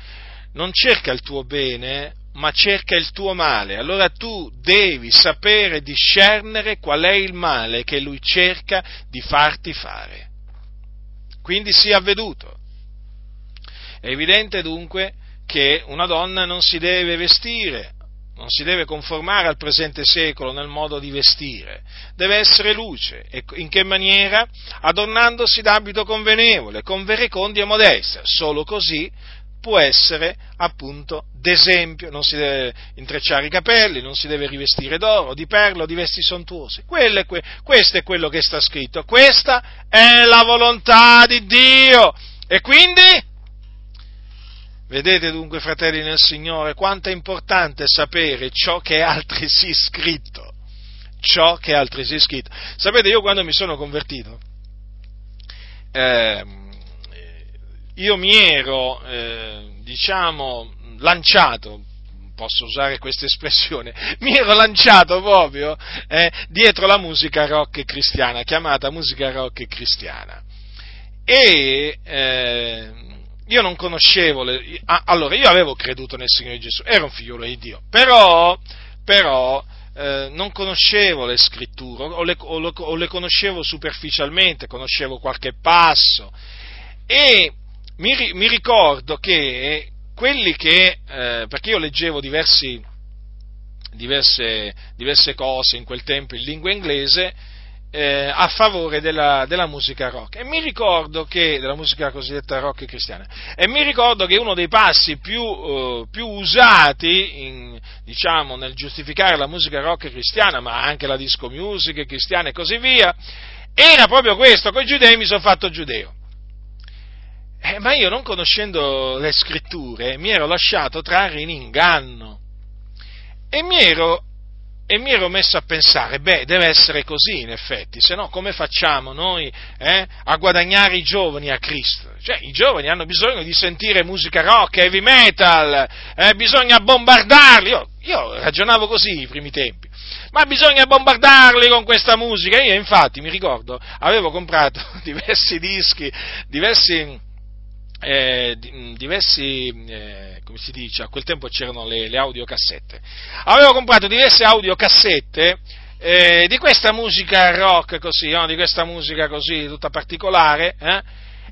non cerca il tuo bene, ma cerca il tuo male. Allora tu devi sapere discernere qual è il male che lui cerca di farti fare. Quindi sii avveduto. È evidente dunque che una donna non si deve vestire non si deve conformare al presente secolo nel modo di vestire, deve essere luce. E in che maniera? Adornandosi d'abito convenevole, con verecondia modesta. Solo così può essere appunto d'esempio, non si deve intrecciare i capelli, non si deve rivestire d'oro, di perlo, di vesti sontuose. È que- questo è quello che sta scritto, questa è la volontà di Dio. E quindi Vedete dunque, fratelli nel Signore, quanto è importante sapere ciò che è altresì scritto. Ciò che è altresì scritto. Sapete, io quando mi sono convertito, eh, io mi ero, eh, diciamo, lanciato, posso usare questa espressione, mi ero lanciato proprio eh, dietro la musica rock cristiana, chiamata musica rock cristiana. E eh, io non conoscevo, le, allora io avevo creduto nel Signore Gesù, ero un figliolo di Dio, però, però eh, non conoscevo le scritture, o le, o, le, o le, conoscevo superficialmente, conoscevo qualche passo. E mi, mi ricordo che quelli che, eh, perché io leggevo diversi, diverse, diverse cose in quel tempo in lingua inglese, eh, a favore della, della, musica rock. E mi ricordo che, della musica cosiddetta rock cristiana, e mi ricordo che uno dei passi più, eh, più usati in, diciamo, nel giustificare la musica rock cristiana, ma anche la disco music cristiana e così via, era proprio questo, con i giudei mi sono fatto giudeo. Eh, ma io non conoscendo le scritture mi ero lasciato trarre in inganno e mi ero e mi ero messo a pensare, beh, deve essere così in effetti, se no come facciamo noi eh, a guadagnare i giovani a Cristo? Cioè, i giovani hanno bisogno di sentire musica rock, heavy metal, eh, bisogna bombardarli. Io, io ragionavo così i primi tempi, ma bisogna bombardarli con questa musica. Io infatti mi ricordo, avevo comprato diversi dischi, diversi eh, diversi, eh, come si dice, a quel tempo c'erano le, le audiocassette. Avevo comprato diverse audiocassette eh, di questa musica rock così, no? di questa musica così tutta particolare, eh?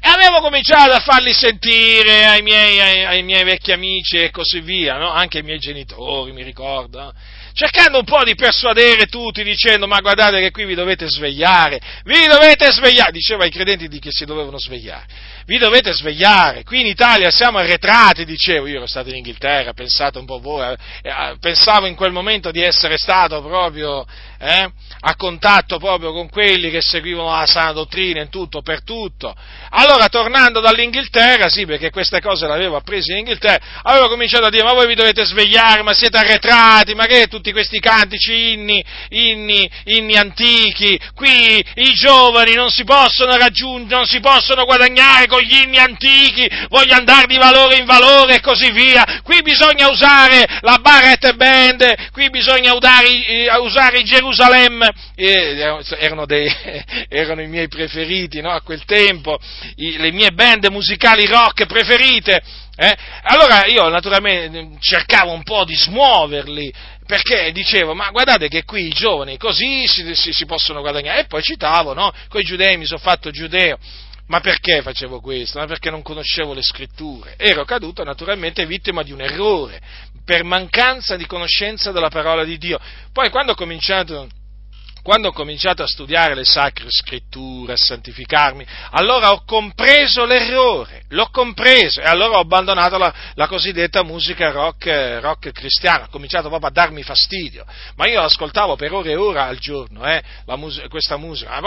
e avevo cominciato a farli sentire ai miei, ai, ai miei vecchi amici e così via, no? anche ai miei genitori, mi ricordo. Cercando un po' di persuadere tutti dicendo ma guardate che qui vi dovete svegliare, vi dovete svegliare, diceva ai credenti di che si dovevano svegliare, vi dovete svegliare, qui in Italia siamo arretrati, dicevo, io ero stato in Inghilterra, pensate un po' voi, eh, eh pensavo in quel momento di essere stato proprio eh, a contatto proprio con quelli che seguivano la sana dottrina in tutto, per tutto. Allora, tornando dall'Inghilterra, sì, perché queste cose le avevo apprese in Inghilterra, avevo cominciato a dire, ma voi vi dovete svegliare, ma siete arretrati, ma che tutti questi cantici, inni, inni, inni antichi, qui i giovani non si possono raggiungere, non si possono guadagnare con gli inni antichi, voglio andare di valore in valore e così via, qui bisogna usare la Barrett Band, qui bisogna usare, usare i Gerusalemme, Gerusalemme, erano, dei, erano, i miei preferiti no? a quel tempo, i, le mie band musicali rock preferite. Eh? Allora io naturalmente cercavo un po' di smuoverli, perché dicevo, ma guardate che qui i giovani così si, si, si possono guadagnare, e poi citavo, no? Con i giudei mi sono fatto giudeo. Ma perché facevo questo? Ma perché non conoscevo le scritture. Ero caduto naturalmente vittima di un errore, per mancanza di conoscenza della parola di Dio. Poi quando ho cominciato quando ho cominciato a studiare le sacre scritture, a santificarmi, allora ho compreso l'errore, l'ho compreso e allora ho abbandonato la, la cosiddetta musica rock, rock, cristiana, ho cominciato proprio a darmi fastidio, ma io ascoltavo per ore e ore al giorno eh, mus- questa musica,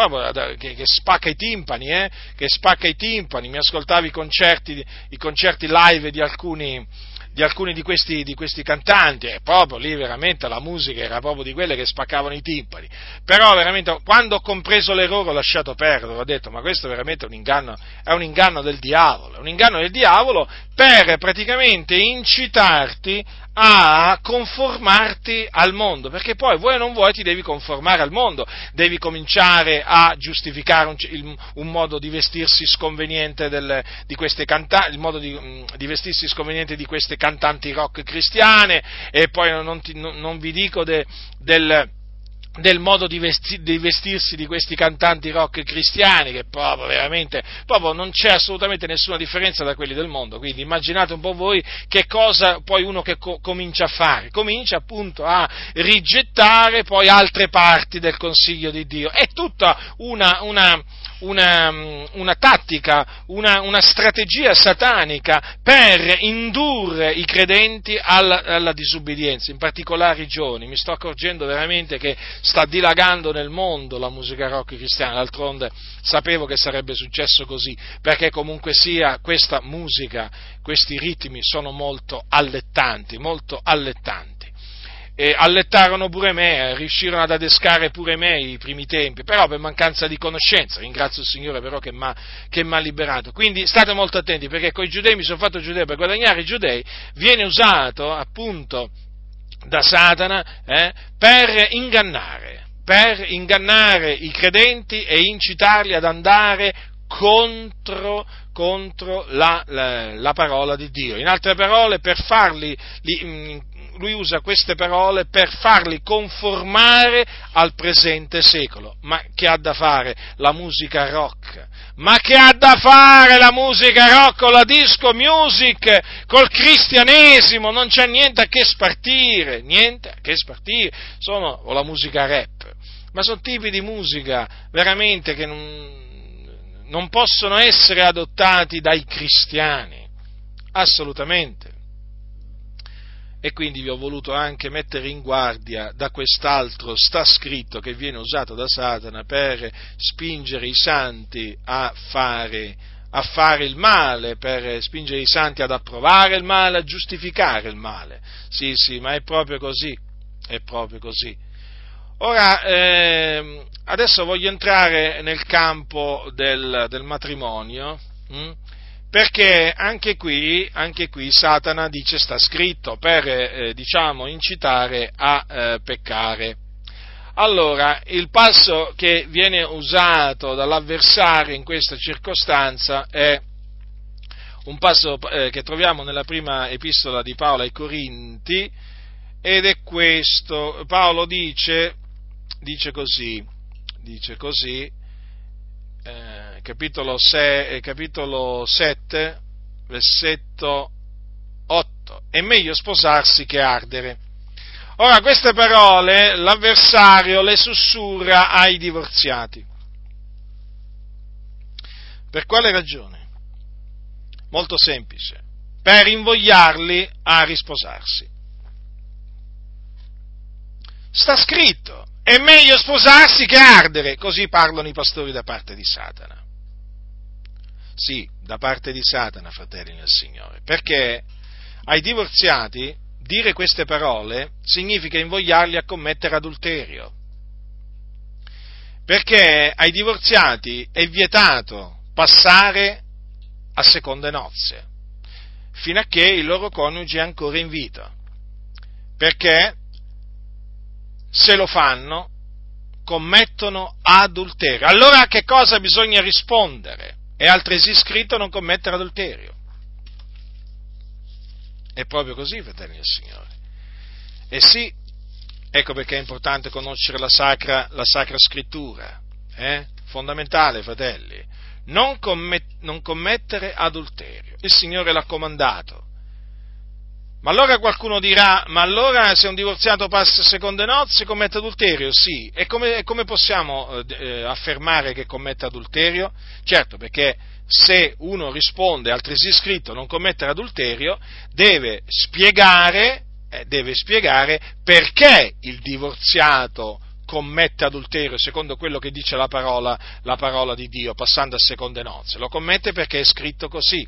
che, che, spacca i timpani, eh, che spacca i timpani, mi ascoltavo i concerti, i concerti live di alcuni di alcuni di questi, di questi, cantanti, e proprio lì veramente la musica era proprio di quelle che spaccavano i timpani. Però veramente quando ho compreso l'errore ho lasciato perdere, ho detto ma questo veramente è un inganno, è un inganno del diavolo, è un inganno del diavolo per praticamente incitarti a conformarti al mondo, perché poi vuoi o non vuoi ti devi conformare al mondo, devi cominciare a giustificare un, il, un modo di vestirsi sconveniente del, di queste cantanti, il modo di, mm, di, vestirsi sconveniente di queste cantanti rock cristiane, e poi non, ti, non, non vi dico de, del del modo di, vesti, di, vestirsi di questi cantanti rock cristiani, che proprio veramente proprio non c'è assolutamente nessuna differenza da quelli del mondo. Quindi immaginate un po' voi che cosa poi uno che co- comincia a fare. Comincia appunto a rigettare poi altre parti del consiglio di Dio. È tutta una, una una, una tattica, una, una, strategia satanica per indurre i credenti alla, alla disubbidienza, in particolare i giovani. Mi sto accorgendo veramente che sta dilagando nel mondo la musica rock cristiana, d'altronde sapevo che sarebbe successo così, perché comunque sia questa musica, questi ritmi sono molto allettanti, molto allettanti eh, allettarono pure me, eh, riuscirono ad adescare pure me i primi tempi, però per mancanza di conoscenza, ringrazio il Signore però che mi ha liberato. Quindi state molto attenti perché con i giudei mi sono fatto giudeo per guadagnare i giudei, viene usato appunto da Satana eh, per ingannare, per ingannare i credenti e incitarli ad andare contro, contro la, la, la, parola di Dio. In altre parole, per farli li, lui usa queste parole per farli conformare al presente secolo. Ma che ha da fare la musica rock? Ma che ha da fare la musica rock con la disco music, col cristianesimo? Non c'è niente a che spartire, niente a che spartire, sono, o la musica rap. Ma sono tipi di musica veramente che non, non possono essere adottati dai cristiani. Assolutamente e quindi vi ho voluto anche mettere in guardia da quest'altro sta scritto che viene usato da Satana per spingere i santi a fare, a fare il male, per spingere i santi ad approvare il male, a giustificare il male. Sì, sì, ma è proprio così, è proprio così. Ora, eh, adesso voglio entrare nel campo del, del matrimonio. Hm? Perché anche qui, anche qui, Satana dice sta scritto per eh, diciamo, incitare a eh, peccare. Allora, il passo che viene usato dall'avversario in questa circostanza è un passo eh, che troviamo nella prima epistola di Paolo ai Corinti ed è questo. Paolo dice, dice così, dice così eh, capitolo, 6, eh, capitolo 7, versetto 8. È meglio sposarsi che ardere. Ora, queste parole l'avversario le sussurra ai divorziati. Per quale ragione? Molto semplice, per invogliarli a risposarsi. Sta scritto, è meglio sposarsi che ardere, così parlano i pastori da parte di Satana. Sì, da parte di Satana, fratelli nel Signore, perché ai divorziati dire queste parole significa invogliarli a commettere adulterio. Perché ai divorziati è vietato passare a seconde nozze, fino a che il loro coniuge è ancora in vita. Perché se lo fanno commettono adulterio. Allora a che cosa bisogna rispondere? È altresì scritto non commettere adulterio. È proprio così, fratelli del Signore. E sì, ecco perché è importante conoscere la Sacra, la sacra Scrittura. Eh? Fondamentale, fratelli. Non, commet- non commettere adulterio. Il Signore l'ha comandato. Ma allora qualcuno dirà, ma allora se un divorziato passa seconde nozze commette adulterio? Sì, e come, come possiamo eh, eh affermare che commette adulterio? Certo, perché se uno risponde altresì scritto non commettere adulterio, deve spiegare, eh, deve spiegare perché il divorziato commette adulterio secondo quello che dice la parola, la parola di Dio, passando a seconde nozze. Lo commette perché è scritto così.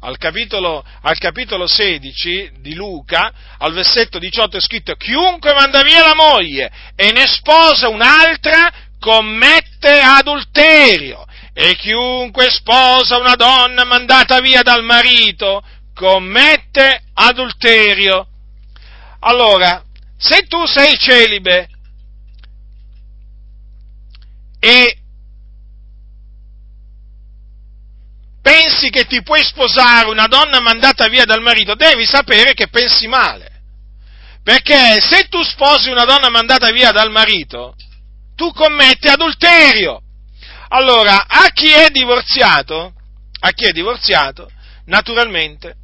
Al capitolo, al capitolo, 16 di Luca, al versetto 18 è scritto chiunque manda via la moglie e ne sposa un'altra commette adulterio e chiunque sposa una donna mandata via dal marito commette adulterio. Allora, se tu sei celibe e pensi che ti puoi sposare una donna mandata via dal marito, devi sapere che pensi male. Perché se tu sposi una donna mandata via dal marito, tu commetti adulterio. Allora, a chi è divorziato, a chi è divorziato, naturalmente,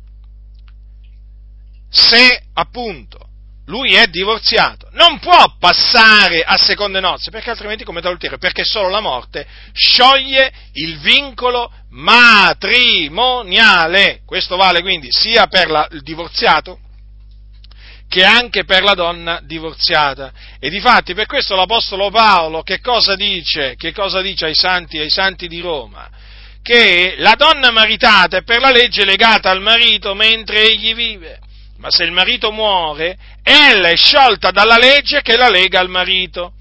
se appunto lui è divorziato, non può passare a seconde nozze, perché altrimenti commette adulterio, perché solo la morte scioglie il vincolo matrimoniale. Questo vale quindi sia per la, il divorziato che anche per la donna divorziata. E difatti per questo l'Apostolo Paolo che cosa dice, che cosa dice ai, santi, ai santi di Roma? Che la donna maritata è per la legge legata al marito mentre egli vive, ma se il marito muore, ella è sciolta dalla legge che la lega al marito.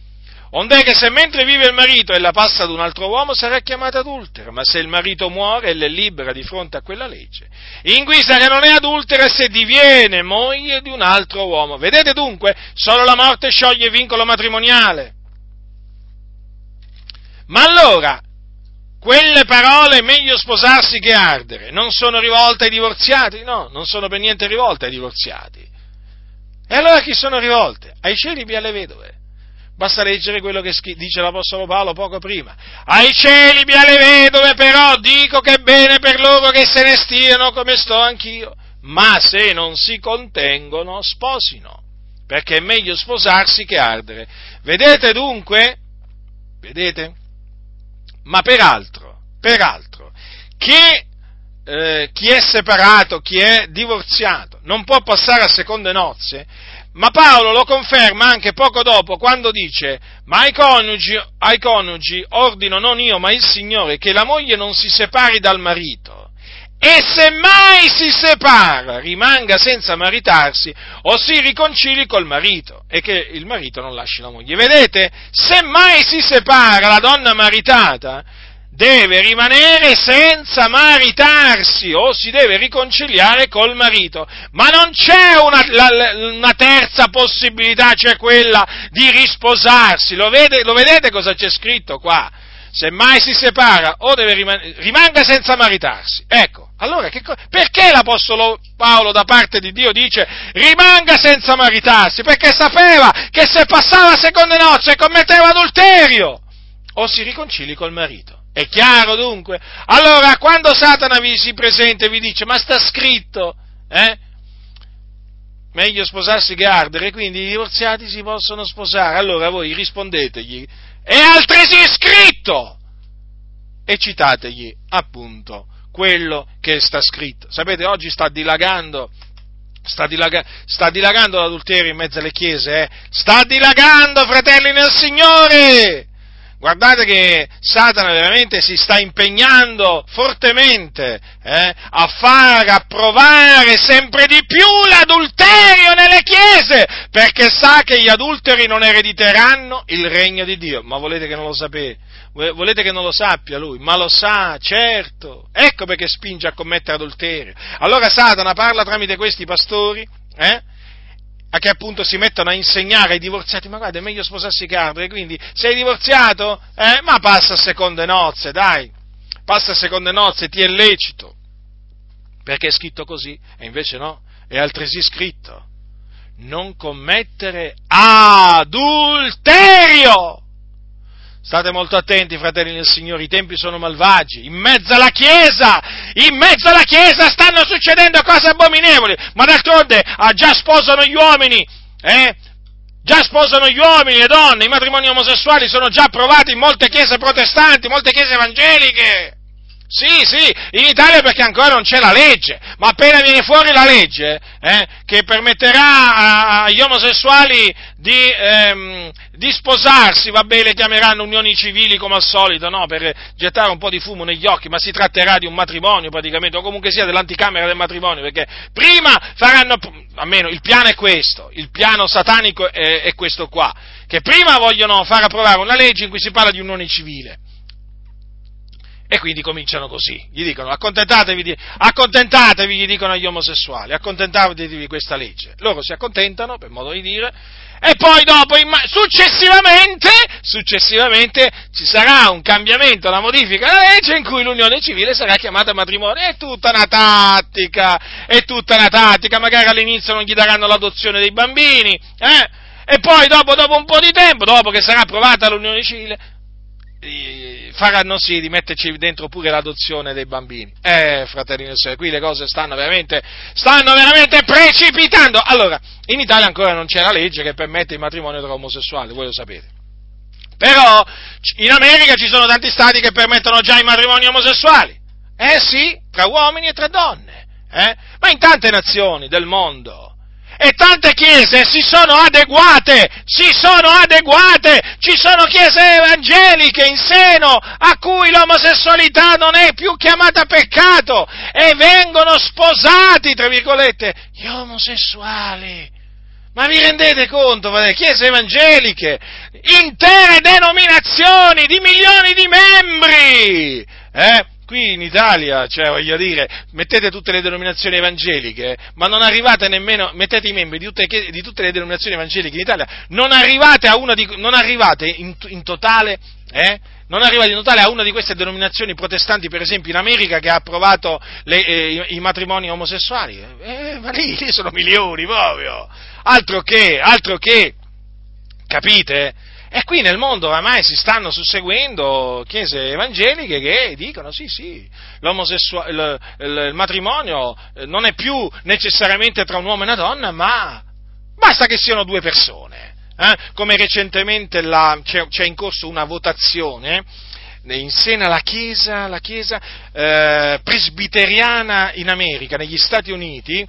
Ond'è che se mentre vive il marito ella passa ad un altro uomo sarà chiamata adultera, ma se il marito muore ella è libera di fronte a quella legge. In guisa che non è adultera se diviene moglie di un altro uomo. Vedete dunque, solo la morte scioglie il vincolo matrimoniale. Ma allora, quelle parole meglio sposarsi che ardere non sono rivolte ai divorziati? No, non sono per niente rivolte ai divorziati. E allora chi sono rivolte? Ai celibi e alle vedove. Basta leggere quello che dice l'Apostolo Paolo poco prima. Ai cieli e alle vedove però dico che è bene per loro che se ne stiano come sto anch'io. Ma se non si contengono, sposino, perché è meglio sposarsi che ardere. Vedete dunque? Vedete? Ma peraltro, peraltro, che eh, chi è separato, chi è divorziato, non può passare a seconde nozze, ma Paolo lo conferma anche poco dopo quando dice, ma ai coniugi, ai coniugi ordino non io ma il Signore che la moglie non si separi dal marito e se mai si separa rimanga senza maritarsi o si riconcili col marito e che il marito non lasci la moglie. Vedete, se mai si separa la donna maritata, deve rimanere senza maritarsi o si deve riconciliare col marito. Ma non c'è una, la, una terza possibilità, cioè quella di risposarsi. Lo, vede, lo, vedete cosa c'è scritto qua? Se mai si separa o deve rimanere, rimanga senza maritarsi. Ecco, allora che, perché l'Apostolo Paolo da parte di Dio dice rimanga senza maritarsi? Perché sapeva che se passava seconde nozze commetteva adulterio o si riconcili col marito. È chiaro dunque? Allora, quando Satana vi si presenta e vi dice, ma sta scritto, eh? meglio sposarsi che ardere, quindi i divorziati si possono sposare. Allora voi rispondetegli, è altresì scritto! E citategli appunto quello che sta scritto. Sapete, oggi sta dilagando, sta, dilaga, sta dilagando l'adulterio in mezzo alle chiese, eh? sta dilagando, fratelli nel Signore! Guardate che Satana veramente si sta impegnando fortemente eh, a far approvare sempre di più l'adulterio nelle chiese, perché sa che gli adulteri non erediteranno il regno di Dio. Ma volete che non lo sapete? Volete che non lo sappia lui? Ma lo sa, certo. Ecco perché spinge a commettere adulterio. Allora Satana parla tramite questi pastori, eh? a che appunto si mettono a insegnare ai divorziati, ma guarda, è meglio sposarsi che ardere, quindi sei divorziato? Eh, ma passa a seconde nozze, dai, passa a seconde nozze, ti è lecito, perché è scritto così, e invece no, è altresì scritto, non commettere adulterio, State molto attenti, fratelli del Signore, i tempi sono malvagi. In mezzo alla Chiesa, in mezzo alla Chiesa stanno succedendo cose abominevoli. Ma d'altronde ah, già sposano gli uomini, eh? Già sposano gli uomini e donne, i matrimoni omosessuali sono già approvati in molte chiese protestanti, molte chiese evangeliche. Sì, sì, in Italia perché ancora non c'è la legge, ma appena viene fuori la legge eh, che permetterà agli omosessuali di, ehm, di, sposarsi, va bene, le chiameranno unioni civili come al solito, no? per gettare un po' di fumo negli occhi, ma si tratterà di un matrimonio praticamente, o comunque sia dell'anticamera del matrimonio, perché prima faranno, almeno il piano è questo, il piano satanico è, è questo qua, che prima vogliono far approvare una legge in cui si parla di unione civile e quindi cominciano così, gli dicono accontentatevi, di, accontentatevi gli dicono agli omosessuali, accontentatevi di questa legge. Loro si accontentano, per modo di dire, e poi dopo, successivamente, successivamente ci sarà un cambiamento, una modifica della legge in cui l'unione civile sarà chiamata matrimonio. È tutta una tattica, è tutta una tattica, magari all'inizio non gli daranno l'adozione dei bambini, eh? e poi dopo, dopo un po' di tempo, dopo che sarà approvata l'unione civile, faranno sì di metterci dentro pure l'adozione dei bambini. Eh, fratelli e sorelle, qui le cose stanno veramente, stanno veramente precipitando. Allora, in Italia ancora non c'è la legge che permette il matrimonio tra omosessuali, voi lo sapete. Però in America ci sono tanti stati che permettono già i matrimoni omosessuali. Eh sì, tra uomini e tra donne. Eh? Ma in tante nazioni del mondo e tante chiese si sono adeguate, si sono adeguate, ci sono chiese evangeliche in seno a cui l'omosessualità non è più chiamata peccato e vengono sposati, tra virgolette, gli omosessuali. Ma vi rendete conto, chiese evangeliche, intere denominazioni di milioni di membri, eh? Qui in Italia, cioè voglio dire, mettete tutte le denominazioni evangeliche, ma non arrivate nemmeno, mettete i membri di tutte, di tutte le denominazioni evangeliche in Italia, non arrivate, a una di, non arrivate in, in totale, eh? non arrivate in totale a una di queste denominazioni protestanti, per esempio in America, che ha approvato le, eh, i, i, matrimoni omosessuali, eh, ma lì, lì sono milioni proprio, altro che, altro che, capite? E qui nel mondo oramai si stanno susseguendo chiese evangeliche che dicono sì, sì, il, il, matrimonio eh, non è più necessariamente tra un uomo e una donna, ma basta che siano due persone. Eh? Come recentemente la, c'è, c'è, in corso una votazione in seno alla Chiesa, la chiesa eh, presbiteriana in America, negli Stati Uniti,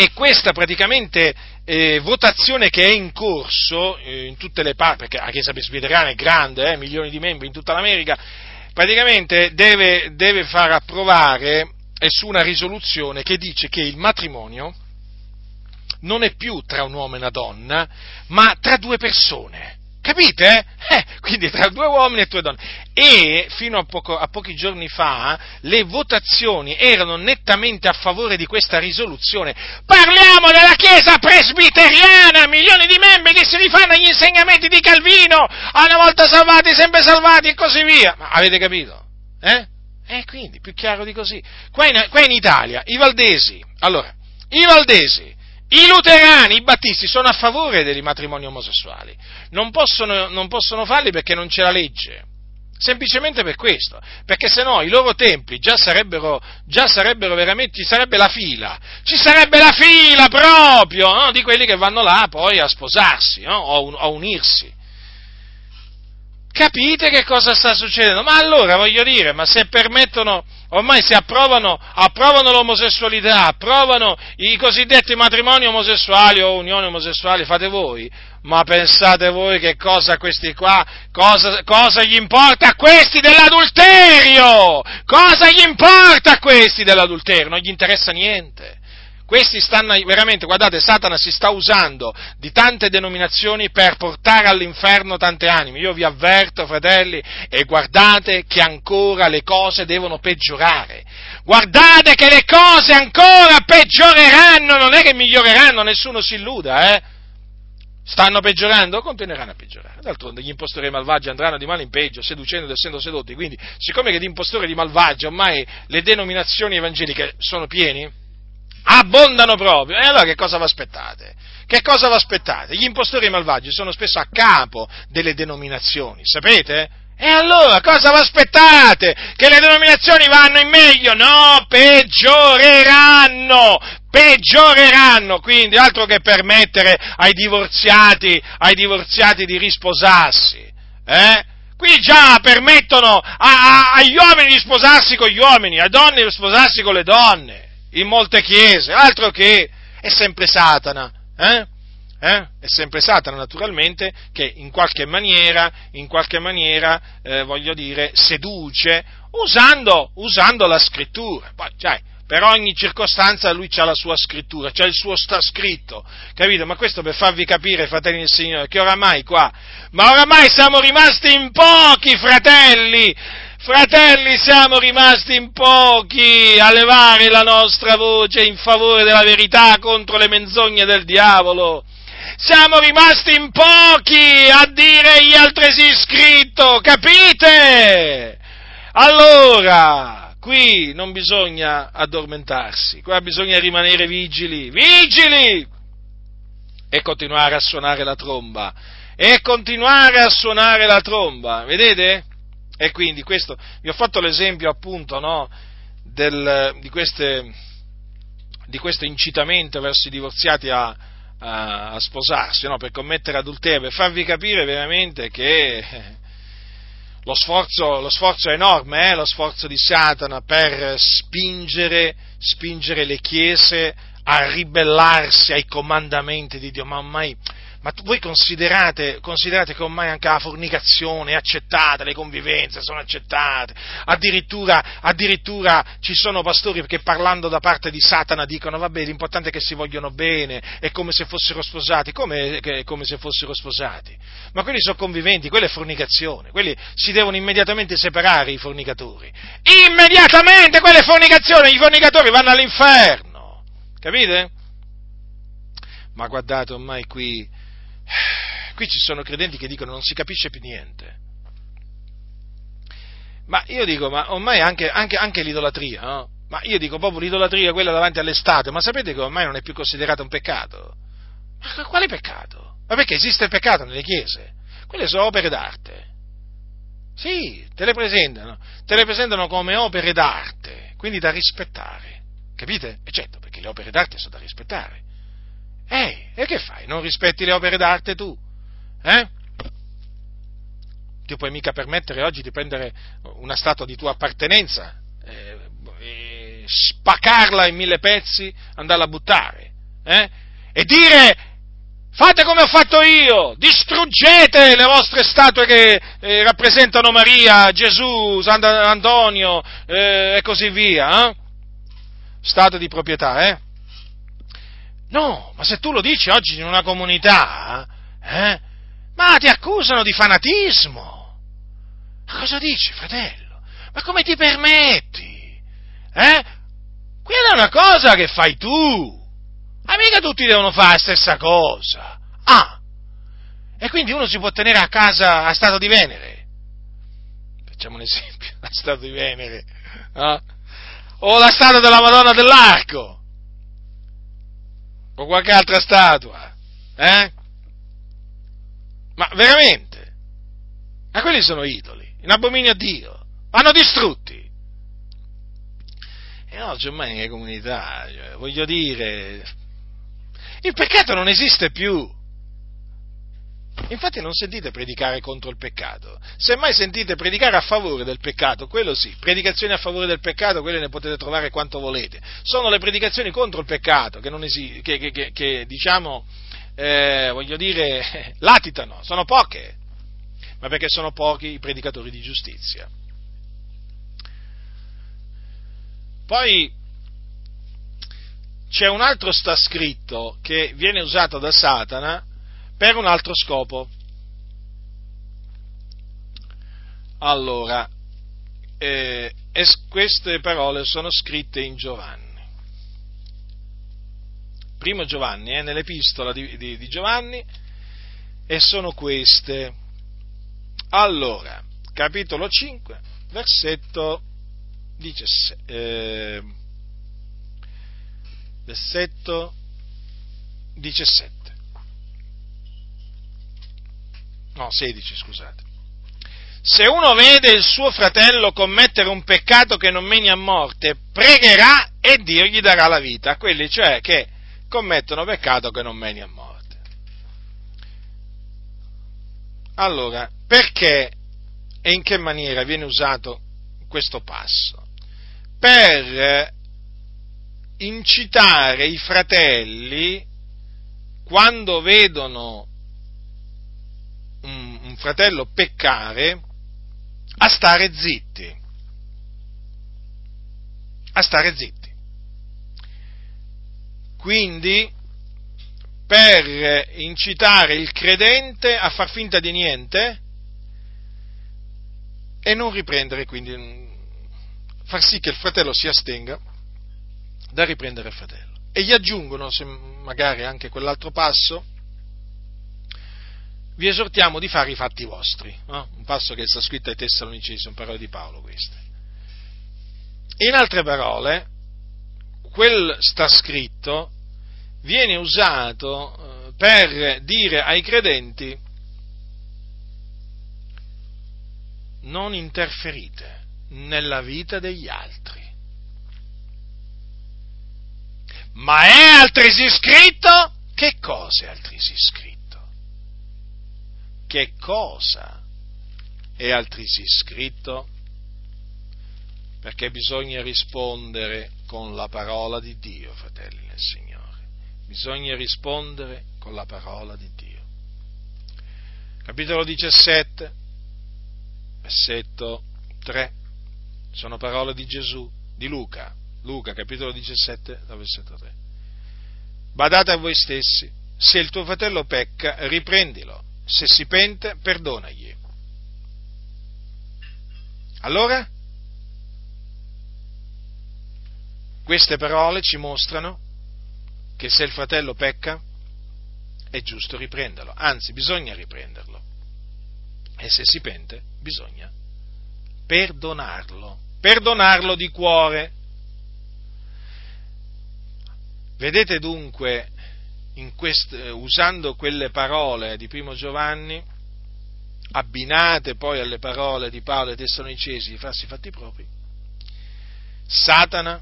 e questa praticamente eh, votazione che è in corso eh, in tutte le parti, perché la Chiesa Presbiteriana è grande, eh, milioni di membri in tutta l'America, praticamente deve, deve far approvare su una risoluzione che dice che il matrimonio non è più tra un uomo e una donna, ma tra due persone. Capite? Eh, quindi tra due uomini e due donne. E fino a, poco, a, pochi giorni fa le votazioni erano nettamente a favore di questa risoluzione. Parliamo della Chiesa presbiteriana, milioni di membri che si rifanno agli insegnamenti di Calvino, una volta salvati, sempre salvati e così via. Ma avete capito? Eh? Eh, quindi, più chiaro di così. Qua in, qua in Italia, i valdesi, allora, i valdesi i luterani, i battisti sono a favore dei matrimoni omosessuali, non possono, non possono farli perché non c'è la legge. Semplicemente per questo, perché se no i loro templi già sarebbero, già sarebbero veramente, ci sarebbe la fila, ci sarebbe la fila proprio no? di quelli che vanno là poi a sposarsi no? o a unirsi. Capite che cosa sta succedendo? Ma allora voglio dire, ma se permettono, ormai si approvano, approvano l'omosessualità, approvano i cosiddetti matrimoni omosessuali o unioni omosessuali, fate voi, ma pensate voi che cosa questi qua, cosa, cosa gli importa a questi dell'adulterio? Cosa gli importa a questi dell'adulterio? Non gli interessa niente. Questi stanno veramente, guardate, Satana si sta usando di tante denominazioni per portare all'inferno tante anime. Io vi avverto, fratelli, e guardate che ancora le cose devono peggiorare. Guardate che le cose ancora peggioreranno, non è che miglioreranno, nessuno si illuda, eh? Stanno peggiorando? Continueranno a peggiorare. D'altronde gli impostori malvagi andranno di male in peggio, seducendo ed essendo sedotti. Quindi, siccome che di impostori di malvagi ormai le denominazioni evangeliche sono pieni, abbondano proprio. E allora che cosa vi aspettate? Che cosa vi aspettate? Gli impostori malvagi sono spesso a capo delle denominazioni, sapete? E allora cosa vi aspettate? Che le denominazioni vanno in meglio? No, peggioreranno! Peggioreranno! Quindi altro che permettere ai divorziati, ai divorziati di risposarsi. Eh? Qui già permettono a, a, agli uomini di sposarsi con gli uomini, alle donne di sposarsi con le donne in molte chiese, altro che è sempre Satana, eh? Eh? È sempre Satana, naturalmente, che in qualche maniera, in qualche maniera eh, voglio dire, seduce usando, usando la scrittura. Poi, cioè, per ogni circostanza lui ha la sua scrittura, c'è il suo sta scritto, capito? Ma questo per farvi capire, fratelli del Signore, che oramai qua, ma oramai siamo rimasti in pochi, fratelli, Fratelli, siamo rimasti in pochi a levare la nostra voce in favore della verità contro le menzogne del diavolo. Siamo rimasti in pochi a dire gli altresì scritto, capite? Allora, qui non bisogna addormentarsi, qua bisogna rimanere vigili, vigili! E continuare a suonare la tromba, e continuare a suonare la tromba, vedete? E quindi questo, vi ho fatto l'esempio appunto no, del, di, queste, di, questo incitamento verso i divorziati a, a, a sposarsi, no, per commettere adulterio, per farvi capire veramente che lo sforzo, lo sforzo è enorme, eh, lo sforzo di Satana per spingere, spingere le chiese a ribellarsi ai comandamenti di Dio, ma ormai ma voi considerate, considerate, che ormai anche la fornicazione è accettata, le convivenze sono accettate, addirittura, addirittura ci sono pastori che parlando da parte di Satana dicono vabbè l'importante è che si vogliono bene, è come se fossero sposati, come, come se fossero sposati? Ma quelli sono conviventi, quella è fornicazione, quelli si devono immediatamente separare i fornicatori, immediatamente quella è fornicazione, i fornicatori vanno all'inferno, capite? Ma guardate ormai qui Qui ci sono credenti che dicono non si capisce più niente. Ma io dico, ma ormai anche, anche, anche l'idolatria, no? Ma io dico proprio l'idolatria, quella davanti all'estate, ma sapete che ormai non è più considerata un peccato? Ma quale peccato? Ma perché esiste il peccato nelle chiese? Quelle sono opere d'arte. Sì, te le presentano, te le presentano come opere d'arte, quindi da rispettare. Capite? E certo, perché le opere d'arte sono da rispettare. Ehi, e che fai? Non rispetti le opere d'arte tu? Eh? Ti puoi mica permettere oggi di prendere una statua di tua appartenenza, eh, e spaccarla in mille pezzi, andarla a buttare, eh? E dire fate come ho fatto io, distruggete le vostre statue che eh, rappresentano Maria, Gesù, Sant'Antonio eh, e così via, eh? Stato di proprietà, eh? No, ma se tu lo dici oggi in una comunità, eh, ma ti accusano di fanatismo. Ma cosa dici, fratello? Ma come ti permetti? Eh? Quella è una cosa che fai tu. Ma mica tutti devono fare la stessa cosa. Ah! E quindi uno si può tenere a casa a Stato di Venere. Facciamo un esempio, a Stato di Venere. Eh? O la Statua della Madonna dell'Arco o qualche altra statua, eh? Ma veramente? Ma quelli sono idoli. in abominio a Dio, vanno distrutti. E oggi ormai nelle comunità, cioè, voglio dire, il peccato non esiste più. Infatti non sentite predicare contro il peccato, semmai sentite predicare a favore del peccato, quello sì, predicazioni a favore del peccato, quelle ne potete trovare quanto volete. Sono le predicazioni contro il peccato che, esi- che, che, che, diciamo, eh, voglio dire, latitano, sono poche, ma perché sono pochi i predicatori di giustizia. Poi c'è un altro sta scritto che viene usato da Satana per un altro scopo. Allora, eh, queste parole sono scritte in Giovanni. Primo Giovanni, eh, nell'epistola di, di, di, Giovanni, e sono queste. Allora, capitolo 5, versetto 17. Eh, versetto 17. No, 16 scusate. Se uno vede il suo fratello commettere un peccato che non meni a morte, pregherà e Dio gli darà la vita quelli cioè che commettono peccato che non meni a morte. Allora, perché e in che maniera viene usato questo passo? Per incitare i fratelli quando vedono fratello peccare, a stare zitti. A stare zitti. Quindi, per incitare il credente a far finta di niente e non riprendere, quindi far sì che il fratello si astenga da riprendere il fratello. E gli aggiungono, se magari anche quell'altro passo, vi esortiamo di fare i fatti vostri. No? Un passo che sta scritto ai Tessalonicesi, sono parole di Paolo queste. In altre parole, quel sta scritto viene usato eh, per dire ai credenti non interferite nella vita degli altri. Ma è altresì scritto? Che cosa è altresì scritto? Che cosa è altresì scritto? Perché bisogna rispondere con la parola di Dio, fratelli nel Signore. Bisogna rispondere con la parola di Dio. Capitolo 17, versetto 3. Sono parole di Gesù, di Luca. Luca, capitolo 17, versetto 3. Badate a voi stessi, se il tuo fratello pecca, riprendilo se si pente, perdonagli. Allora, queste parole ci mostrano che se il fratello pecca, è giusto riprenderlo, anzi bisogna riprenderlo. E se si pente, bisogna perdonarlo, perdonarlo di cuore. Vedete dunque quest, usando quelle parole di primo Giovanni, abbinate poi alle parole di Paolo e Tessalonicesi di farsi fatti propri, Satana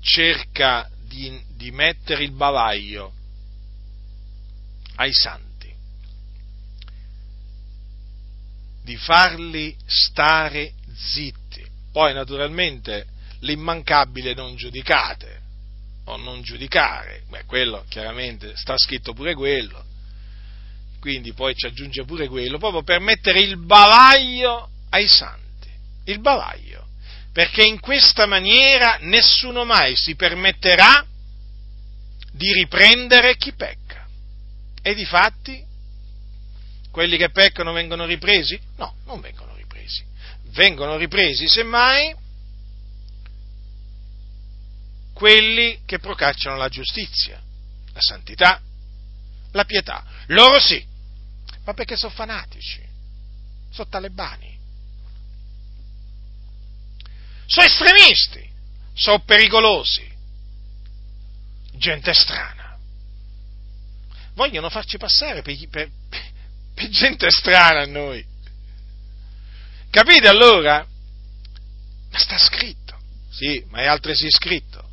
cerca di, di mettere il bavaglio ai santi, di farli stare zitti. Poi naturalmente l'immancabile non giudicate, o non giudicare, beh, quello chiaramente sta scritto pure quello, quindi poi ci aggiunge pure quello, proprio per mettere il bavaglio ai santi, il bavaglio, perché in questa maniera nessuno mai si permetterà di riprendere chi pecca. E di fatti, quelli che peccano vengono ripresi? No, non vengono ripresi. Vengono ripresi semmai quelli che procacciano la giustizia, la santità, la pietà. Loro sì, ma perché sono fanatici, sono talebani, sono estremisti, sono pericolosi, gente strana. Vogliono farci passare per, per, per gente strana a noi. Capite allora? Ma sta scritto. Sì, ma è altresì scritto.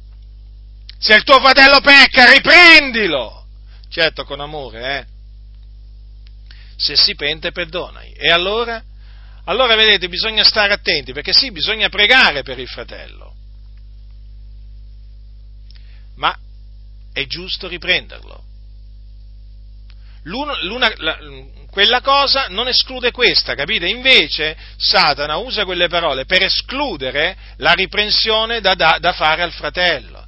Se il tuo fratello pecca, riprendilo. Certo, con amore, eh. Se si pente, perdonai. E allora? Allora, vedete, bisogna stare attenti, perché sì, bisogna pregare per il fratello. Ma è giusto riprenderlo. L'una, l'una, la, quella cosa non esclude questa, capite? Invece Satana usa quelle parole per escludere la riprensione da, da, da fare al fratello.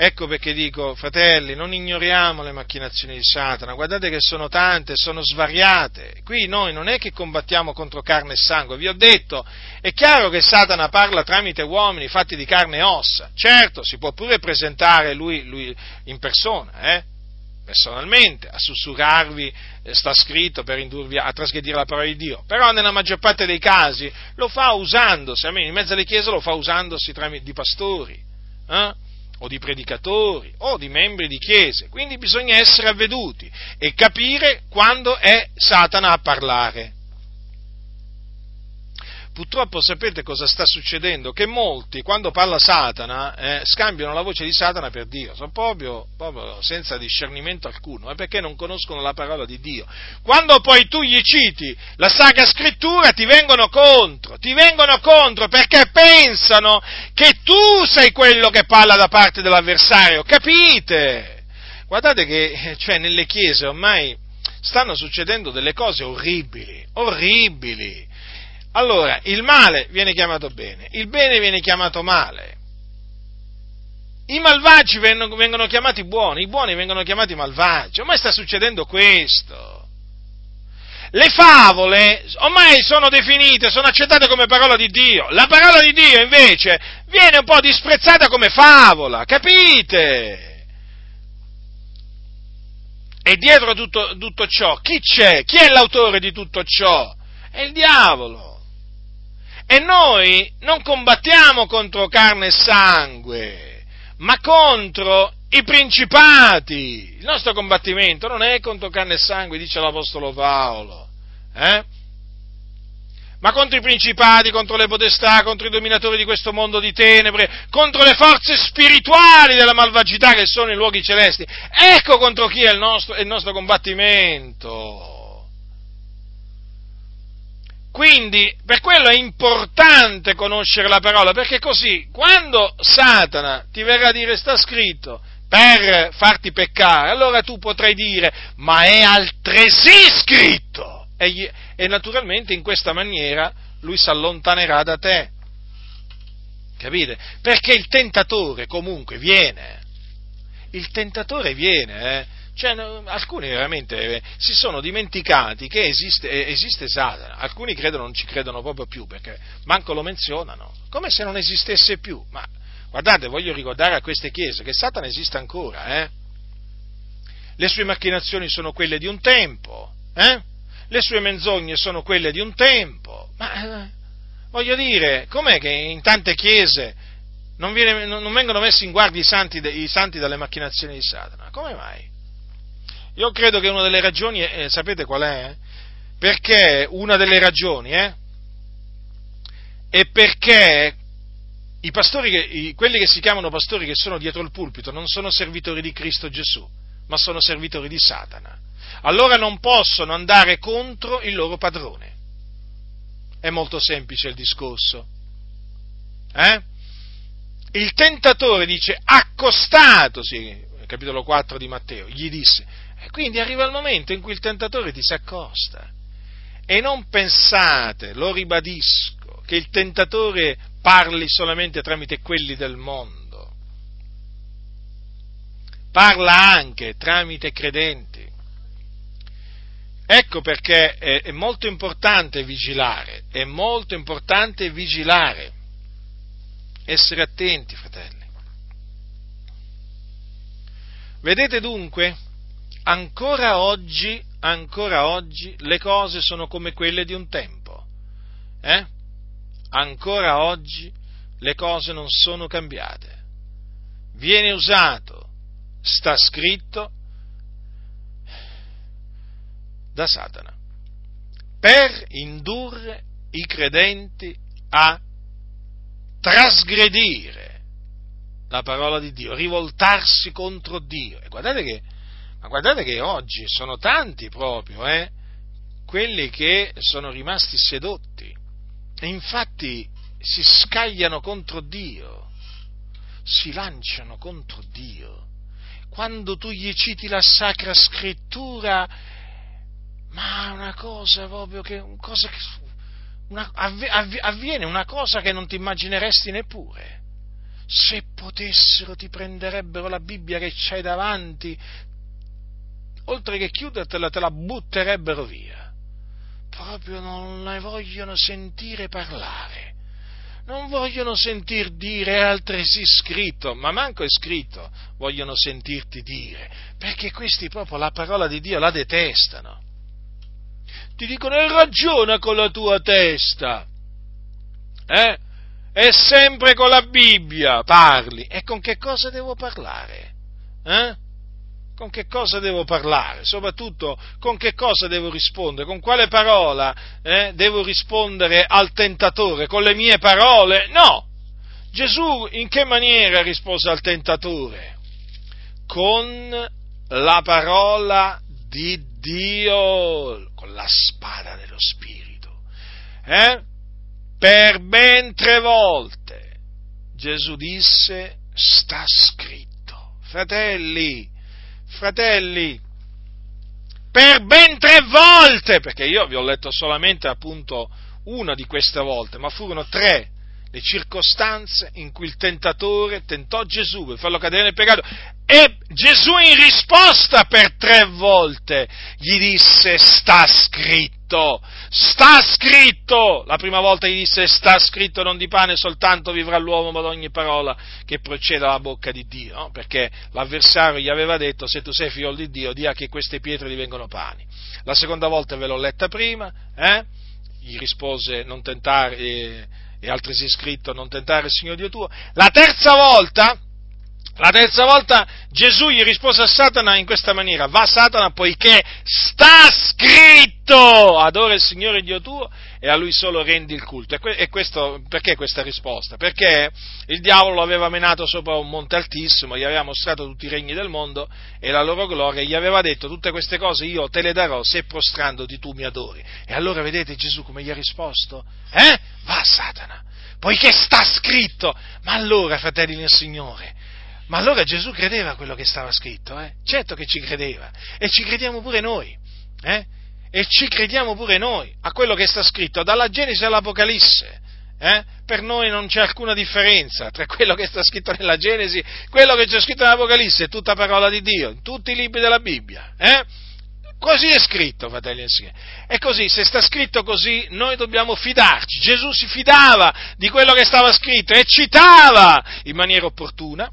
Ecco perché dico, fratelli, non ignoriamo le macchinazioni di Satana, guardate che sono tante, sono svariate. Qui noi non è che combattiamo contro carne e sangue, vi ho detto, è chiaro che Satana parla tramite uomini fatti di carne e ossa. Certo, si può pure presentare lui, lui in persona, eh? personalmente, a sussurrarvi, eh, sta scritto per indurvi a trasgredire la parola di Dio, però nella maggior parte dei casi lo fa usandosi, almeno in mezzo alle chiese lo fa usandosi tramite di pastori. Eh? O di predicatori o di membri di chiese, quindi bisogna essere avveduti e capire quando è Satana a parlare. Purtroppo sapete cosa sta succedendo? Che molti, quando parla Satana, eh, scambiano la voce di Satana per Dio, sono proprio, proprio senza discernimento alcuno, è perché non conoscono la parola di Dio. Quando poi tu gli citi la Sacra Scrittura, ti vengono contro, ti vengono contro perché pensano che tu sei quello che parla da parte dell'avversario, capite? Guardate che cioè, nelle chiese ormai stanno succedendo delle cose orribili, orribili allora, il male viene chiamato bene, il bene viene chiamato male. I malvagi vengono chiamati buoni, i buoni vengono chiamati malvagi. Ormai sta succedendo questo. Le favole ormai sono definite, sono accettate come parola di Dio. La parola di Dio invece viene un po' disprezzata come favola, capite? E dietro tutto, tutto ciò, chi c'è? Chi è l'autore di tutto ciò? È il diavolo. E noi non combattiamo contro carne e sangue, ma contro i principati. Il nostro combattimento non è contro carne e sangue, dice l'Apostolo Paolo, eh? ma contro i principati, contro le potestà, contro i dominatori di questo mondo di tenebre, contro le forze spirituali della malvagità che sono i luoghi celesti. Ecco contro chi è il nostro, è il nostro combattimento. Quindi per quello è importante conoscere la parola, perché così quando Satana ti verrà a dire sta scritto per farti peccare, allora tu potrai dire ma è altresì scritto e, e naturalmente in questa maniera lui si allontanerà da te. Capite? Perché il tentatore comunque viene. Il tentatore viene, eh? Cioè, alcuni veramente eh, si sono dimenticati che esiste, eh, esiste, Satana, alcuni credono, non ci credono proprio più perché manco lo menzionano, come se non esistesse più. Ma guardate, voglio ricordare a queste chiese che Satana esiste ancora, eh? Le sue macchinazioni sono quelle di un tempo, eh? Le sue menzogne sono quelle di un tempo, ma eh, voglio dire, com'è che in tante chiese non, viene, non vengono messi in guardia i santi, i santi dalle macchinazioni di Satana? Come mai? Io credo che una delle ragioni, eh, sapete qual è? Perché una delle ragioni eh, è perché i pastori, che, i, quelli che si chiamano pastori che sono dietro il pulpito non sono servitori di Cristo Gesù, ma sono servitori di Satana. Allora non possono andare contro il loro padrone. È molto semplice il discorso. Eh? Il tentatore dice, accostatosi, capitolo 4 di Matteo, gli disse, quindi arriva il momento in cui il tentatore ti si accosta. E non pensate, lo ribadisco, che il tentatore parli solamente tramite quelli del mondo. Parla anche tramite credenti. Ecco perché è, molto importante vigilare, è molto importante vigilare, essere attenti, fratelli. Vedete dunque ancora oggi, ancora oggi le cose sono come quelle di un tempo. Eh? Ancora oggi le cose non sono cambiate. Viene usato, sta scritto, da Satana per indurre i credenti a trasgredire la parola di Dio, rivoltarsi contro Dio. E guardate che, ma guardate che oggi sono tanti proprio, eh, quelli che sono rimasti sedotti e infatti si scagliano contro Dio, si lanciano contro Dio. Quando tu gli citi la Sacra Scrittura, ma una cosa proprio che, una cosa che una, avviene una cosa che non ti immagineresti neppure se potessero ti prenderebbero la Bibbia che c'hai davanti, oltre che chiudertela te la butterebbero via. Proprio non ne vogliono sentire parlare. Non vogliono sentir dire altresì scritto, ma manco è scritto, vogliono sentirti dire, perché questi proprio la parola di Dio la detestano. Ti dicono hai ragione con la tua testa. Eh? è sempre con la Bibbia parli. E con che cosa devo parlare? Eh? Con che cosa devo parlare? Soprattutto con che cosa devo rispondere? Con quale parola eh, devo rispondere al tentatore? Con le mie parole? No! Gesù in che maniera rispose al tentatore? Con la parola di Dio, con la spada dello Spirito. Eh? per ben tre volte Gesù disse sta scritto. Fratelli, fratelli, per ben tre volte, perché io vi ho letto solamente appunto una di queste volte, ma furono tre le circostanze in cui il tentatore tentò Gesù per farlo cadere nel peccato. E Gesù in risposta per tre volte gli disse sta scritto, sta scritto, la prima volta gli disse sta scritto non di pane soltanto vivrà l'uomo ma di ogni parola che procede dalla bocca di Dio, no? perché l'avversario gli aveva detto se tu sei figlio di Dio dia che queste pietre divengono pani. La seconda volta ve l'ho letta prima, eh? gli rispose non tentare... Eh, e altresì scritto non tentare il Signore Dio tuo. La terza volta, la terza volta Gesù gli rispose a Satana in questa maniera, va Satana poiché sta scritto, adora il Signore Dio tuo e a lui solo rendi il culto. E, questo, perché questa risposta? Perché il diavolo lo aveva menato sopra un monte altissimo, gli aveva mostrato tutti i regni del mondo e la loro gloria, e gli aveva detto tutte queste cose io te le darò se prostrandoti tu mi adori. E allora vedete Gesù come gli ha risposto? Eh? Va Satana, poiché sta scritto. Ma allora, fratelli nel Signore, ma allora Gesù credeva a quello che stava scritto, eh? Certo che ci credeva, e ci crediamo pure noi, eh? E ci crediamo pure noi a quello che sta scritto dalla Genesi all'Apocalisse. Eh? Per noi non c'è alcuna differenza tra quello che sta scritto nella Genesi e quello che c'è scritto nell'Apocalisse, è tutta parola di Dio, in tutti i libri della Bibbia. Eh? Così è scritto, fratelli e sorelle. E così, se sta scritto così, noi dobbiamo fidarci. Gesù si fidava di quello che stava scritto e citava in maniera opportuna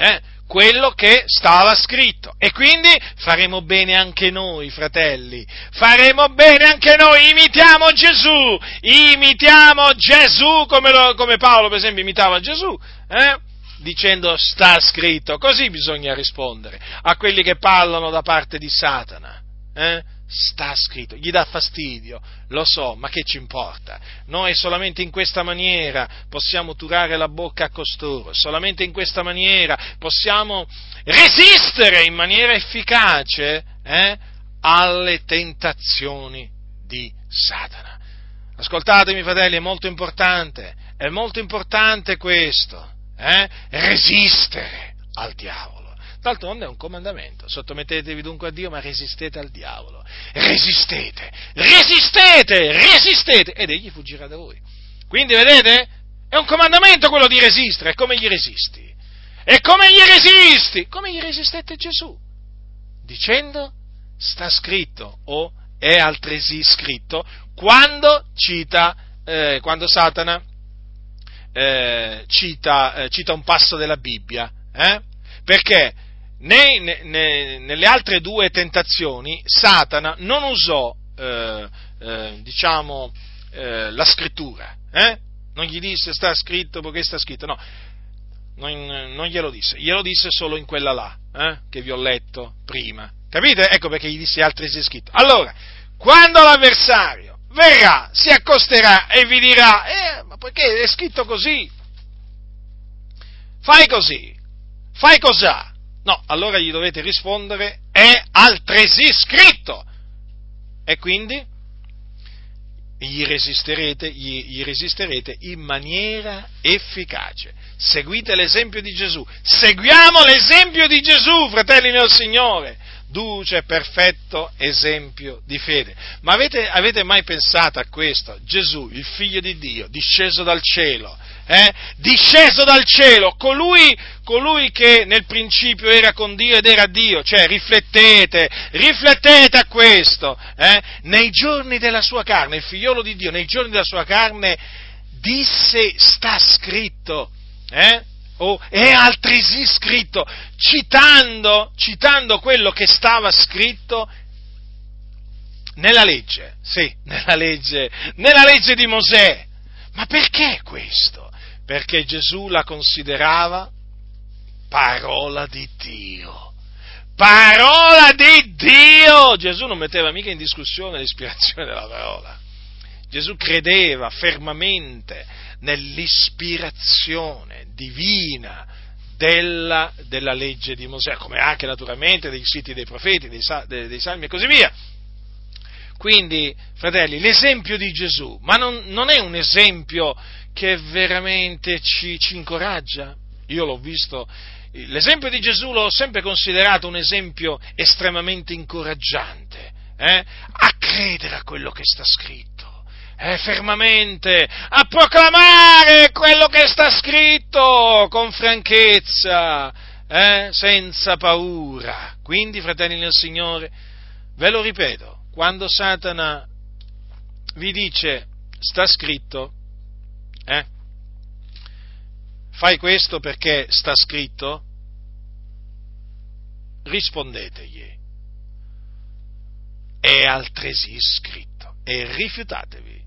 eh, quello che stava scritto. E quindi faremo bene anche noi, fratelli. Faremo bene anche noi. Imitiamo Gesù. Imitiamo Gesù come, lo, come Paolo, per esempio, imitava Gesù. Eh? dicendo sta scritto, così bisogna rispondere a quelli che parlano da parte di Satana. Eh? Sta scritto, gli dà fastidio, lo so, ma che ci importa? Noi solamente in questa maniera possiamo turare la bocca a costoro, solamente in questa maniera possiamo resistere in maniera efficace eh, alle tentazioni di Satana. Ascoltatemi fratelli, è molto importante, è molto importante questo eh? resistere al diavolo. D'altronde è un comandamento, sottomettetevi dunque a Dio, ma resistete al diavolo. Resistete, resistete, resistete, ed egli fuggirà da voi. Quindi, vedete? È un comandamento quello di resistere, e come gli resisti? E come gli resisti? Come gli resistette Gesù? Dicendo, sta scritto, o è altresì scritto, quando cita, eh, quando Satana eh, cita, eh, cita, un passo della Bibbia, eh? perché nei, ne, nelle altre due tentazioni Satana non usò, eh, eh, diciamo, eh, la scrittura, non gli disse sta scritto perché sta scritto, no, non, non, glielo disse, glielo disse solo in quella là, che vi ho letto prima. Capite? Ecco perché gli disse altri si è scritto. Allora, quando l'avversario verrà, si accosterà e vi dirà, eh, ma perché è scritto così? Fai così, fai cos'ha? No, allora gli dovete rispondere, è altresì scritto. E quindi gli resisterete, gli, gli resisterete in maniera efficace. Seguite l'esempio di Gesù. Seguiamo l'esempio di Gesù, fratelli nel Signore duce, perfetto esempio di fede. Ma avete, avete, mai pensato a questo? Gesù, il figlio di Dio, disceso dal cielo, eh? disceso dal cielo, colui, colui che nel principio era con Dio ed era Dio, cioè riflettete, riflettete a questo, eh? nei giorni della sua carne, il figliolo di Dio, nei giorni della sua carne, disse, sta scritto, eh? Oh, è altresì scritto, citando, citando quello che stava scritto nella legge, sì, nella legge, nella legge di Mosè. Ma perché questo? Perché Gesù la considerava parola di Dio. Parola di Dio! Gesù non metteva mica in discussione l'ispirazione della parola. Gesù credeva fermamente nell'ispirazione divina della, della, legge di Mosè, come anche naturalmente dei siti dei profeti, dei, dei, salmi e così via. Quindi, fratelli, l'esempio di Gesù, ma non, non è un esempio che veramente ci, ci incoraggia? Io l'ho visto, l'esempio di Gesù l'ho sempre considerato un esempio estremamente incoraggiante, eh? a credere a quello che sta scritto eh, fermamente a proclamare quello che sta scritto con franchezza, eh, senza paura. Quindi, fratelli nel Signore, ve lo ripeto, quando Satana vi dice sta scritto, eh, fai questo perché sta scritto, rispondetegli, è altresì scritto, e rifiutatevi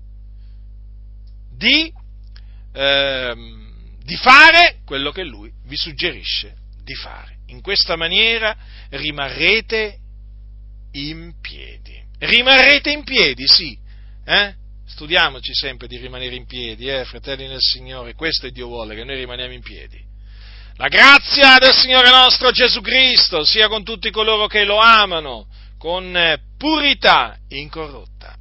di, ehm, di fare quello che lui vi suggerisce di fare. In questa maniera rimarrete in piedi. Rimarrete in piedi, sì. Eh? Studiamoci sempre di rimanere in piedi, eh, fratelli nel Signore. Questo è Dio vuole, che noi rimaniamo in piedi. La grazia del Signore nostro Gesù Cristo sia con tutti coloro che lo amano, con purità incorrotta.